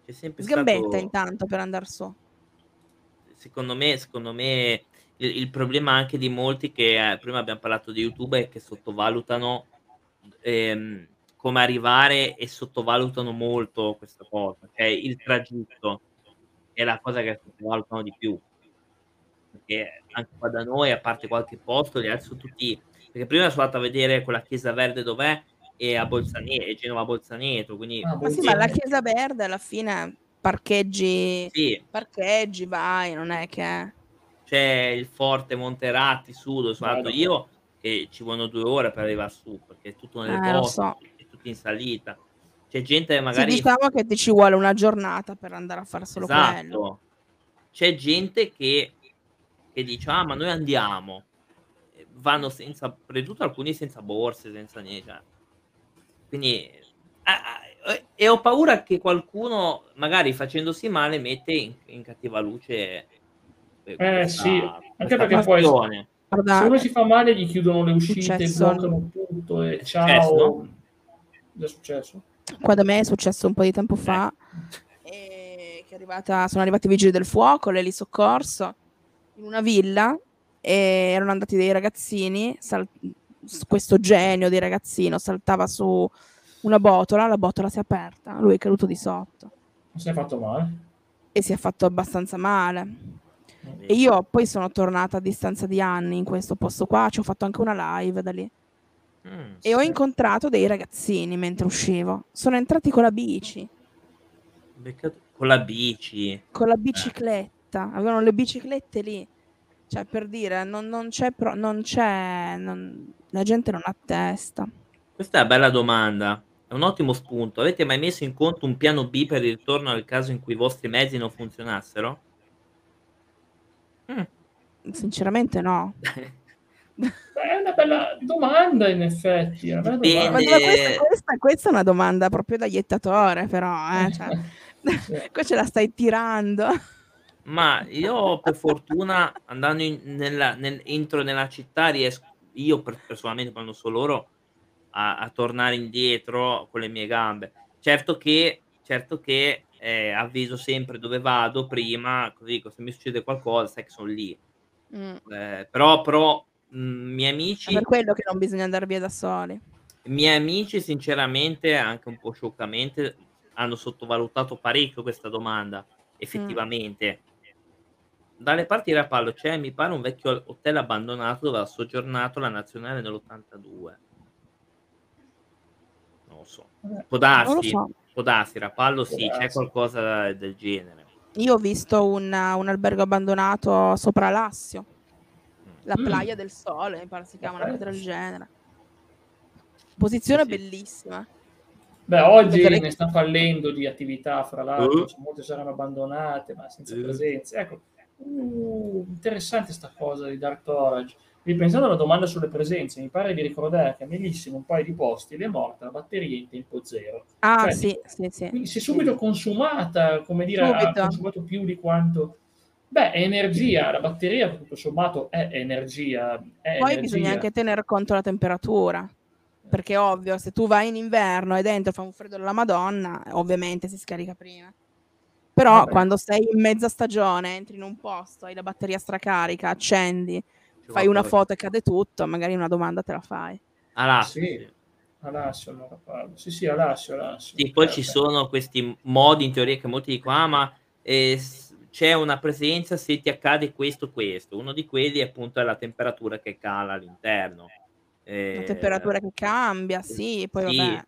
c'è sempre Sgambetta stato, intanto per andare su. secondo me, secondo me il, il problema anche di molti che eh, prima abbiamo parlato di YouTube è che sottovalutano ehm, come arrivare e sottovalutano molto questa cosa, cioè il tragitto è la cosa che sottovalutano di più. Perché anche qua da noi, a parte qualche posto, altri sono tutti. Perché prima sono andato a vedere quella chiesa verde dov'è e a Bolzaneto, e Genova Bolzaneto, quindi Ah, Ma sì, ma la Chiesa Verde alla fine parcheggi, sì, parcheggi, vai, non è che... c'è il forte Monteratti su dove sono andato io che ci vogliono due ore per arrivare su perché è tutto nelle Eh, lo tutto in salita c'è gente che Sì, magari diciamo che ti ci vuole una giornata per andare a fare solo quello. esatto c'è gente che, che dice ah ma noi andiamo Eh, vanno senza oltretutto alcuni senza borse senza niente cioè. quindi ah, eh, e ho paura che qualcuno magari facendosi male mette in, in cattiva luce eh, questa- sì, anche perché poi- passione. Se uno si fa male, gli chiudono le uscite, Successo. bloccano tutto e ciao. successo, no? È successo? qua da me è successo un po' di tempo fa. e che è arrivata, sono arrivati i vigili del fuoco, l'eli soccorso, in una villa e erano andati dei ragazzini, sal- questo genio di ragazzino saltava su una botola, la botola si è aperta, lui è caduto di sotto si è fatto male? e si è fatto abbastanza male. E io poi sono tornata a distanza di anni in questo posto qua, ci ho fatto anche una live da lì. Mm. E ho incontrato dei ragazzini mentre uscivo. Sono entrati con la bici, Beccato- Con la bici. con la bicicletta. Avevano le biciclette lì. Cioè, per dire, non, non c'è... pro- non c'è non- la gente non ha testa. Questa è una bella domanda. È un ottimo spunto. Avete mai messo in conto un piano B per il ritorno nel caso in cui i vostri mezzi non funzionassero? Mm. Sinceramente no. Beh, È una bella, domanda in effetti. Una bella domanda. Ma questa, questa- questa è una domanda proprio da iettatore, però, eh, cioè, Sì. qua ce la stai tirando. Ma io per fortuna andando in- nella, nel- entro nella città riesco, io per- personalmente quando so loro, a, a tornare indietro con le mie gambe. Certo che, certo che eh, avviso sempre dove vado prima, così dico, se mi succede qualcosa sai che sono lì. Mm. Eh, però, però mh, miei È amici, per quello che non bisogna andare via da soli. miei amici sinceramente, anche un po' scioccamente, hanno sottovalutato parecchio questa domanda, effettivamente. Dalle parti di Rapallo c'è, mi pare, un vecchio hotel abbandonato dove ha soggiornato la nazionale nell'82. Non lo so. Può darsi, so. può darsi, Rapallo Può sì, c'è darsi. qualcosa del genere. Io ho visto un, un albergo abbandonato sopra Lassio, la Mm. Playa del Sole, mi pare si chiama, una cosa del genere. Posizione Sì, sì. bellissima. Beh, oggi Vedrei- ne sta fallendo di attività, fra l'altro, Eh. molte saranno abbandonate, ma senza Eh. presenze. Ecco, uh, interessante sta cosa di Dark Storage. Ripensando alla domanda sulle presenze, mi pare di ricordare che a Melissimo un paio di posti ed è morta la batteria in tempo zero. Ah, Cioè, sì, sì, sì. Quindi si è subito consumata, come dire, ha Subito. consumato più di quanto... Beh, è energia, la batteria tutto sommato è energia. È Poi energia. bisogna anche tener conto della temperatura. Perché è ovvio, se tu vai in inverno e dentro fa un freddo della Madonna, ovviamente si scarica prima. Però Vabbè. quando sei in mezza stagione, entri in un posto, hai la batteria stracarica, accendi, C'è fai una foto e cade tutto, magari una domanda te la fai. Là, Sì. Alassio, allora parlo. Sì, sì, Alassio, Alassio. Sì, poi ci sono questi modi in teoria che molti dicono, ah, ma eh, c'è una presenza se ti accade questo, questo. Uno di quelli appunto è la temperatura che cala all'interno. Eh, La temperatura che cambia, sì, poi sì, vabbè.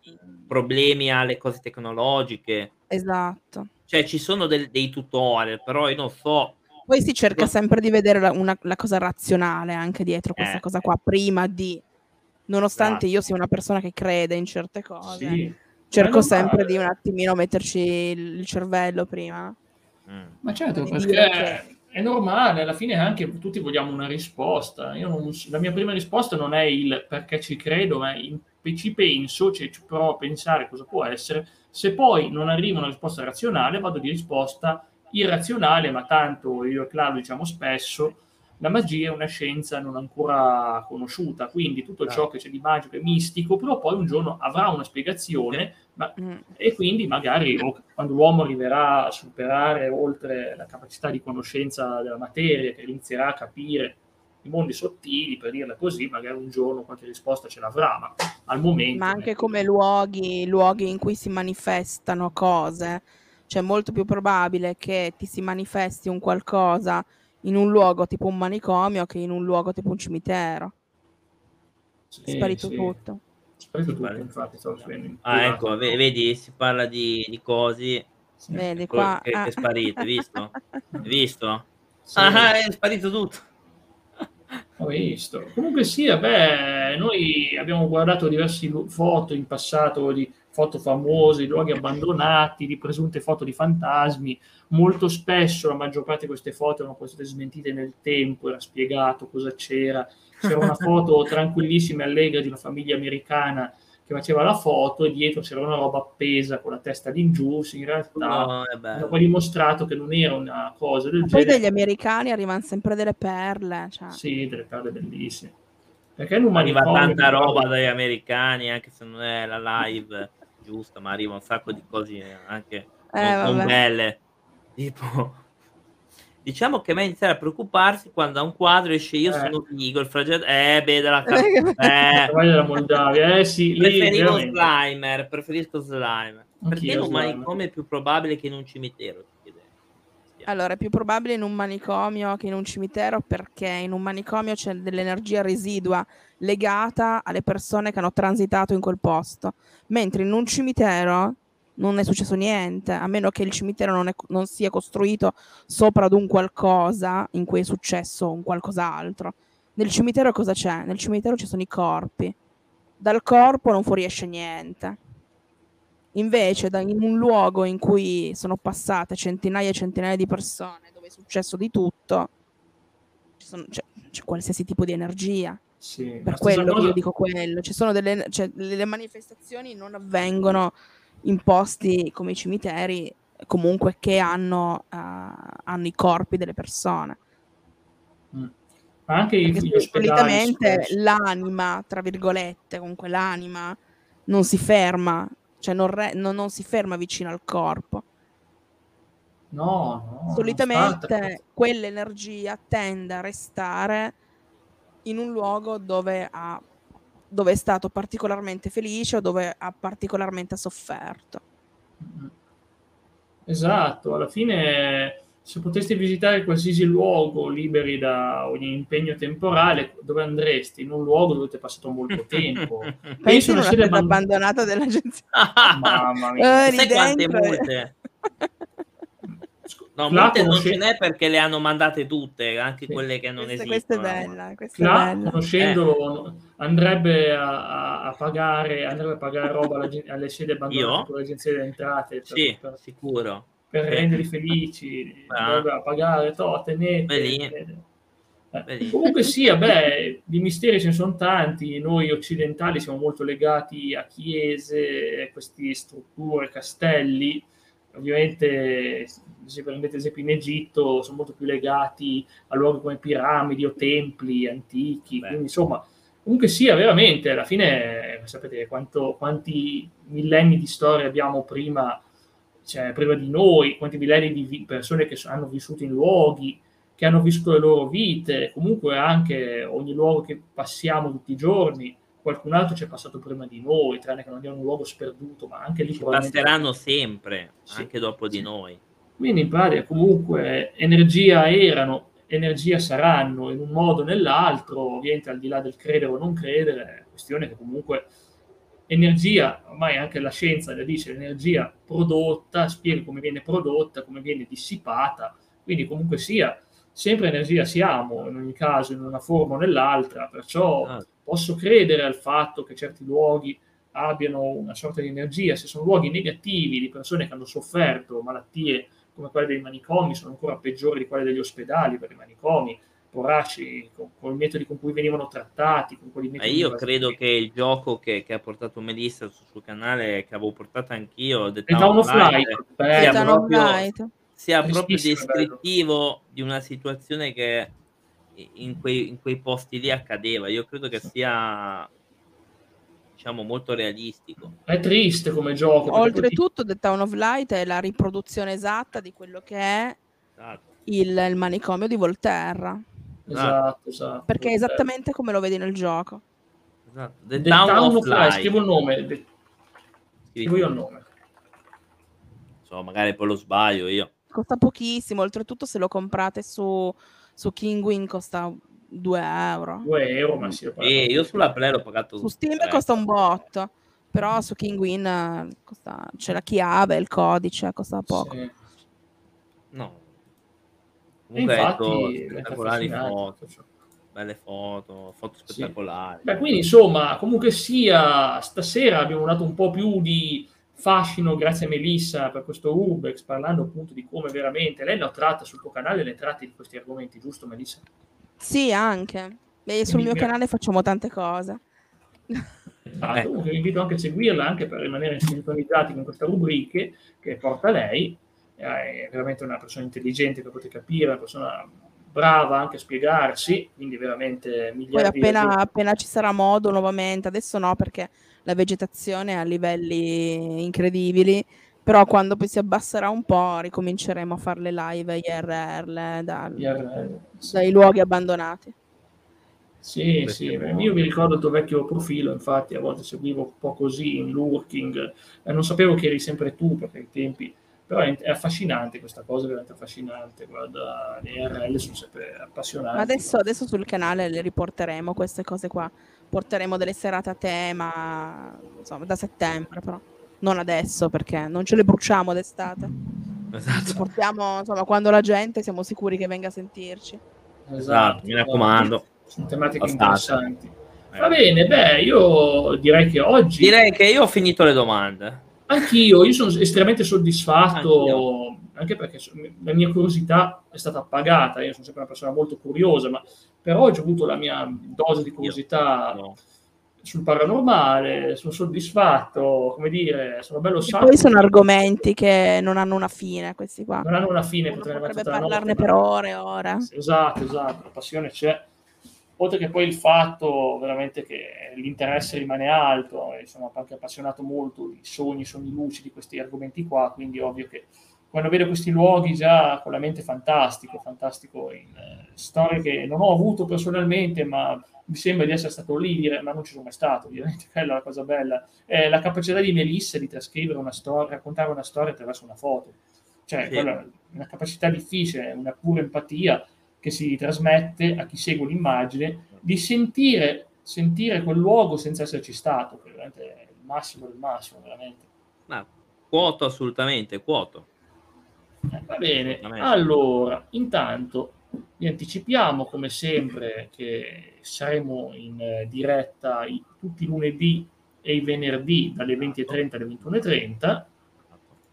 problemi alle cose tecnologiche. Esatto. Cioè, ci sono del- dei tutorial, però io non so. Poi si cerca sempre di vedere la, una- la cosa razionale anche dietro questa Eh. cosa qua, prima di... Nonostante Esatto. io sia una persona che crede in certe cose, Sì. cerco sempre normale. di un attimino metterci il cervello prima. Mm. Ma certo, Di perché dire è normale, alla fine anche tutti vogliamo una risposta. Io non- la mia prima risposta non è il perché ci credo, ma in- ci penso, cioè, ci provo a pensare cosa può essere. Se poi non arriva una risposta razionale, vado di risposta irrazionale, ma tanto io e Claudio diciamo spesso, la magia è una scienza non ancora conosciuta, quindi tutto ciò che c'è di magico è mistico, però poi un giorno avrà una spiegazione, ma Mm. e quindi magari o- quando l'uomo arriverà a superare oltre la capacità di conoscenza della materia, che inizierà a capire i mondi sottili, per dirla così, magari un giorno qualche risposta ce l'avrà, ma al momento... Ma anche ecco, come luoghi, luoghi in cui si manifestano cose, cioè è molto più probabile che ti si manifesti un qualcosa in un luogo tipo un manicomio che in un luogo tipo un cimitero. sì, È sparito sì. tutto. Sparito tutto, infatti, stavo Ah, ecco, ve- vedi, si parla di, di cosi. Sì. Vedi qua. che- che ah. è sparito, visto? Visto? Sì. Ah, è sparito tutto. Ho visto. Comunque sia, beh, noi abbiamo guardato diverse foto in passato di foto famose, di luoghi abbandonati, di presunte foto di fantasmi. Molto spesso la maggior parte di queste foto erano poi state smentite nel tempo, era spiegato cosa c'era. C'era una foto tranquillissima e allegra di una famiglia americana che faceva la foto e dietro c'era una roba appesa con la testa in giù. In realtà No, hanno poi dimostrato che non era una cosa del Ma poi genere. degli americani arrivano sempre delle perle. Cioè. Sì, delle perle bellissime. Perché in un Arriva tanta roba dagli americani, anche se non è la live giusta, ma arriva un sacco di cose anche Eh, non, belle. Tipo, diciamo che me iniziare a preoccuparsi quando a un quadro esce io Eh. sono figo, il flagello, eh, beh, della car- Il eh, della Moldavia, eh sì, lì preferisco veramente. Slimer, preferisco Slimer. Perché Anch'io un Slimer. manicomio è più probabile che in un cimitero? Allora, è più probabile in un manicomio che in un cimitero perché in un manicomio c'è dell'energia residua legata alle persone che hanno transitato in quel posto, mentre in un cimitero non è successo niente, a meno che il cimitero non, è- non sia costruito sopra ad un qualcosa in cui è successo un qualcos'altro. Nel cimitero cosa c'è? Nel cimitero ci sono i corpi. Dal corpo non fuoriesce niente. Invece, da- in un luogo in cui sono passate centinaia e centinaia di persone, dove è successo di tutto, sono- c'è, c'è qualsiasi tipo di energia. Sì, Per quello cosa- io dico quello. Ci sono delle, cioè, le manifestazioni non avvengono in posti come i cimiteri, comunque che hanno, eh, hanno i corpi delle persone. Mm. Ma anche i- gli ospedali l'anima, tra virgolette, comunque l'anima non si ferma, cioè non, re- non- non si ferma vicino al corpo. No, no, Solitamente quell'energia tende a restare in un luogo dove, ha, dove è stato particolarmente felice o dove ha particolarmente sofferto. Esatto, alla fine se poteste visitare qualsiasi luogo liberi da ogni impegno temporale, dove andresti? In un luogo dove avete passato molto tempo. Pensi in una sede abbandon- abbandonata dell'agenzia. Mamma mia. Eh, Sai quante multe? No, molte non ce n'è perché le hanno mandate tutte, anche Sì. quelle che non Questa, esistono. questa è bella, questa è Fla, bella. conoscendolo, andrebbe a, a- pagare, andrebbe a pagare roba alle, alle sede abbandonate Io? con l'agenzia delle entrate per, Sì, per, sicuro. Per renderli felici, Ah. pagare, to, tenete. Eh? Comunque sia, beh, di misteri ce ne sono tanti, noi occidentali siamo molto legati a chiese, a queste strutture, castelli, ovviamente se prendete esempio in Egitto sono molto più legati a luoghi come piramidi o templi antichi, Beh. quindi insomma comunque sia veramente alla fine sapete quanto, quanti millenni di storia abbiamo prima, cioè, prima di noi, quanti millenni di vi- persone che hanno vissuto in luoghi che hanno vissuto le loro vite, comunque anche ogni luogo che passiamo tutti i giorni, qualcun altro ci è passato prima di noi, tranne che non andiamo in un luogo sperduto, ma anche lì Ci probabilmente- passeranno sempre, Sì. anche dopo di noi. Quindi in pratica comunque energia erano, energia saranno in un modo o nell'altro, ovviamente al di là del credere o non credere, è questione che comunque energia, ormai anche la scienza la dice, l'energia prodotta, spiega come viene prodotta, come viene dissipata, quindi comunque sia, sempre energia siamo, in ogni caso, in una forma o nell'altra, perciò Ah, posso credere al fatto che certi luoghi abbiano una sorta di energia, se sono luoghi negativi di persone che hanno sofferto malattie come quelle dei manicomi, sono ancora peggiori di quelle degli ospedali, perché i manicomi, poracci, con, con i metodi con cui venivano trattati, con quelli ma io credo che il gioco che, che ha portato Melissa sul suo canale, che avevo portato anch'io, The The Town Town of of Light, sia proprio- sia proprio Tristissimo, bello. descrittivo di una situazione che in quei, in quei posti lì accadeva. Io credo che sia diciamo molto realistico. è triste come gioco. Oltretutto, The Town of Light è la riproduzione esatta di quello che è Esatto. il, il manicomio di Volterra. Esatto, esatto. Perché è esattamente come lo vedi nel gioco. esatto. The, The Town, Town of Light, Light. scrivo il nome, scrivo io il nome. So, magari poi lo sbaglio io. Costa pochissimo, oltretutto se lo comprate su, su Kinguin costa 2 euro. 2 euro, ma sì, E io sulla Play l'ho pagato Su Steam tre. costa un botto, però su Kinguin eh, costa- c'è la chiave, il codice, costa poco. Sì. No. E Comunque infatti, è spettacolari foto, ciò. belle foto, foto Sì. spettacolari. Beh, quindi insomma, comunque sia, stasera abbiamo dato un po' più di fascino grazie a Melissa per questo Urbex, parlando appunto di come veramente lei ne tratta sul tuo canale, ne tratti di questi argomenti, giusto Melissa? Sì, anche. E sul mio canale facciamo tante cose. Ah, Ecco. Comunque vi invito anche a seguirla anche per rimanere sintonizzati con queste rubriche che porta lei. Eh, È veramente una persona intelligente che potete capire, una persona brava anche a spiegarsi, quindi veramente Poi miliardi appena, di appena ci sarà modo nuovamente, adesso no perché la vegetazione è a livelli incredibili, però quando poi si abbasserà un po' ricominceremo a fare le live IRL dal- IRL. Sì. dai luoghi abbandonati. Sì, sì, io mi ricordo il tuo vecchio profilo, infatti a volte seguivo un po' così in lurking, e non sapevo che eri sempre tu perché ai tempi, però è, è affascinante questa cosa, è veramente affascinante, guarda, le RL sono sempre appassionanti. Ma adesso, adesso sul canale le riporteremo queste cose qua. Porteremo delle serate a tema, insomma, da settembre però. Non adesso perché non ce le bruciamo d'estate. Le Esatto. portiamo, insomma, quando la gente siamo sicuri che venga a sentirci. Esatto, mi raccomando. Sono tematiche Bastate. interessanti. Va bene, beh, io direi che oggi... Direi che io ho finito le domande. Anch'io, io sono estremamente soddisfatto Anch'io. anche perché la mia curiosità è stata appagata, io sono sempre una persona molto curiosa, ma per oggi ho avuto la mia dose di curiosità no. sul paranormale, sono soddisfatto, come dire, sono bello santo. Poi sono argomenti che non hanno una fine, questi qua. Non hanno una fine, potrebbe parlarne per ore e ore. Esatto, esatto, la passione c'è oltre che poi il fatto veramente che l'interesse rimane alto, e sono anche appassionato molto di sogni, sogni lucidi, questi argomenti qua, quindi ovvio che quando vedo questi luoghi già con la mente fantastico, fantastico in eh, storie che non ho avuto personalmente, ma mi sembra di essere stato lì, dire, ma non ci sono mai stato, ovviamente, quella è la cosa bella. È la capacità di Melissa di trascrivere una storia, raccontare una storia attraverso una foto. Cioè, sì. quella una capacità difficile, una pura empatia che si trasmette a chi segue l'immagine di sentire, sentire quel luogo senza esserci stato, che veramente è il massimo del massimo, veramente. Ma, quoto assolutamente, quoto. Eh, va bene, allora, intanto vi anticipiamo come sempre che saremo in eh, diretta i, tutti i lunedì e i venerdì dalle 20.30 alle 21.30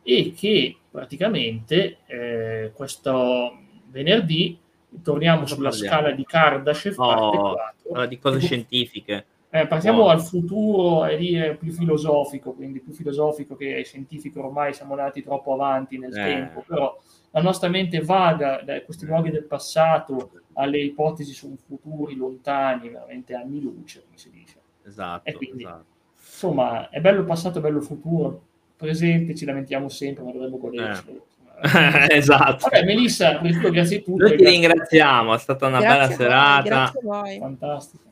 e che praticamente eh, questo venerdì torniamo sulla parliamo? scala di Kardashev, oh, parte di cose scientifiche. Eh, passiamo oh. al futuro e lì è più filosofico, quindi più filosofico che scientifico, ormai siamo andati troppo avanti nel eh. tempo, però la nostra mente vaga da questi luoghi del passato alle ipotesi su futuri lontani, veramente anni luce, come si dice. Esatto, quindi, esatto. Insomma, è bello il passato, è bello il futuro, presente, ci lamentiamo sempre, ma dovremmo godercelo. Eh. esatto. Vabbè, Melissa, grazie a tutti. Noi ti ringraziamo, è stata una grazie bella serata. Grazie a voi. Fantastica.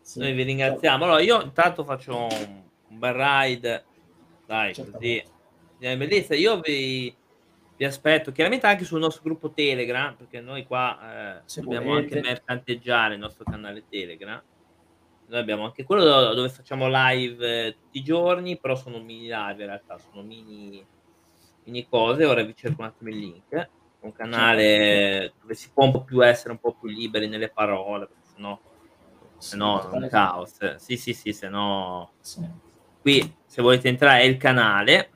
Sì. Noi vi ringraziamo. Allora, io intanto faccio un, un bel ride. Dai, certo. così. Eh, Melissa, io vi, vi, aspetto chiaramente anche sul nostro gruppo Telegram, perché noi qua eh, dobbiamo volete. anche mercanteggiare il nostro canale Telegram. Noi abbiamo anche quello dove facciamo live eh, tutti i giorni, però sono mini live in realtà, sono mini mini cose, ora vi cerco un attimo il link, un canale dove si può un po' più essere un po' più liberi nelle parole, perché sennò, sennò è un caos. Sì, sì, sì, se no... Qui, se volete entrare, è il canale.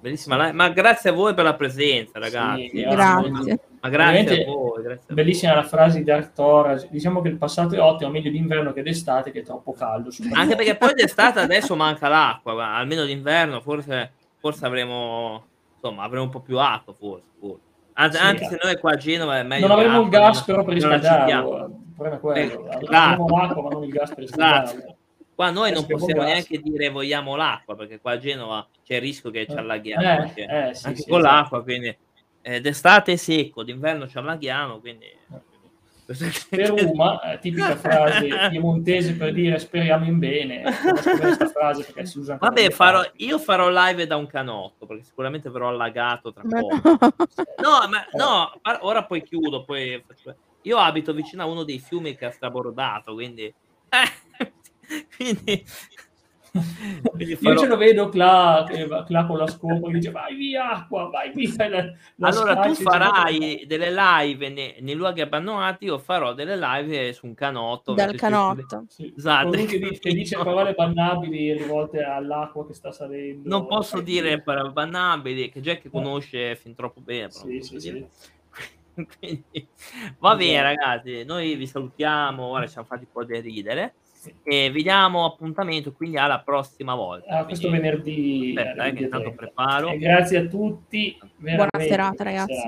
Bellissima live. Ma grazie a voi per la presenza, ragazzi. Sì, grazie. Ma grazie a voi. Grazie a bellissima voi. la frase di Artora. Diciamo che il passato è ottimo, meglio d'inverno che d'estate, che è troppo caldo. Anche perché poi d'estate adesso manca l'acqua, almeno d'inverno forse, forse avremo insomma avremo un po' più acqua forse, forse. Anzi, sì, anche se noi qua a Genova è meglio non avremo il gas però per riscaldarlo il problema è quello eh, esatto. l'acqua ma non il gas per riscaldarlo esatto. qua noi non possiamo neanche dire vogliamo l'acqua perché qua a Genova c'è il rischio che ci allaghiamo eh, eh, sì, anche sì, con esatto. l'acqua quindi eh, d'estate è secco d'inverno ci allaghiamo quindi eh. Peruma, eh, tipica frase piemontese per dire speriamo in bene. questa frase perché si usa Vabbè, farò, io farò live da un canotto perché sicuramente verrò allagato tra poco. No, ma no, ora poi chiudo. Poi... Io abito vicino a uno dei fiumi che ha strabordato, quindi... Eh, quindi io ce lo vedo Cla, Cla con la scopa che dice vai via acqua, vai via. La, la allora tu farai delle live nei, nei, luoghi abbandonati, io farò delle live su un canotto. Dal canotto. Sì. Esatto. Che, che dice parole bannabili rivolte all'acqua che sta salendo. Non posso dire parole bannabili, che Jack conosce fin troppo bene. Sì, sì, sì. Quindi, va bene ragazzi, noi vi salutiamo, ora ci siamo fatti un po' di ridere. E vi diamo appuntamento quindi alla prossima volta. Ah, questo venerdì. Aspetta, eh, che intanto preparo. E grazie a tutti. Buona serata, ragazzi.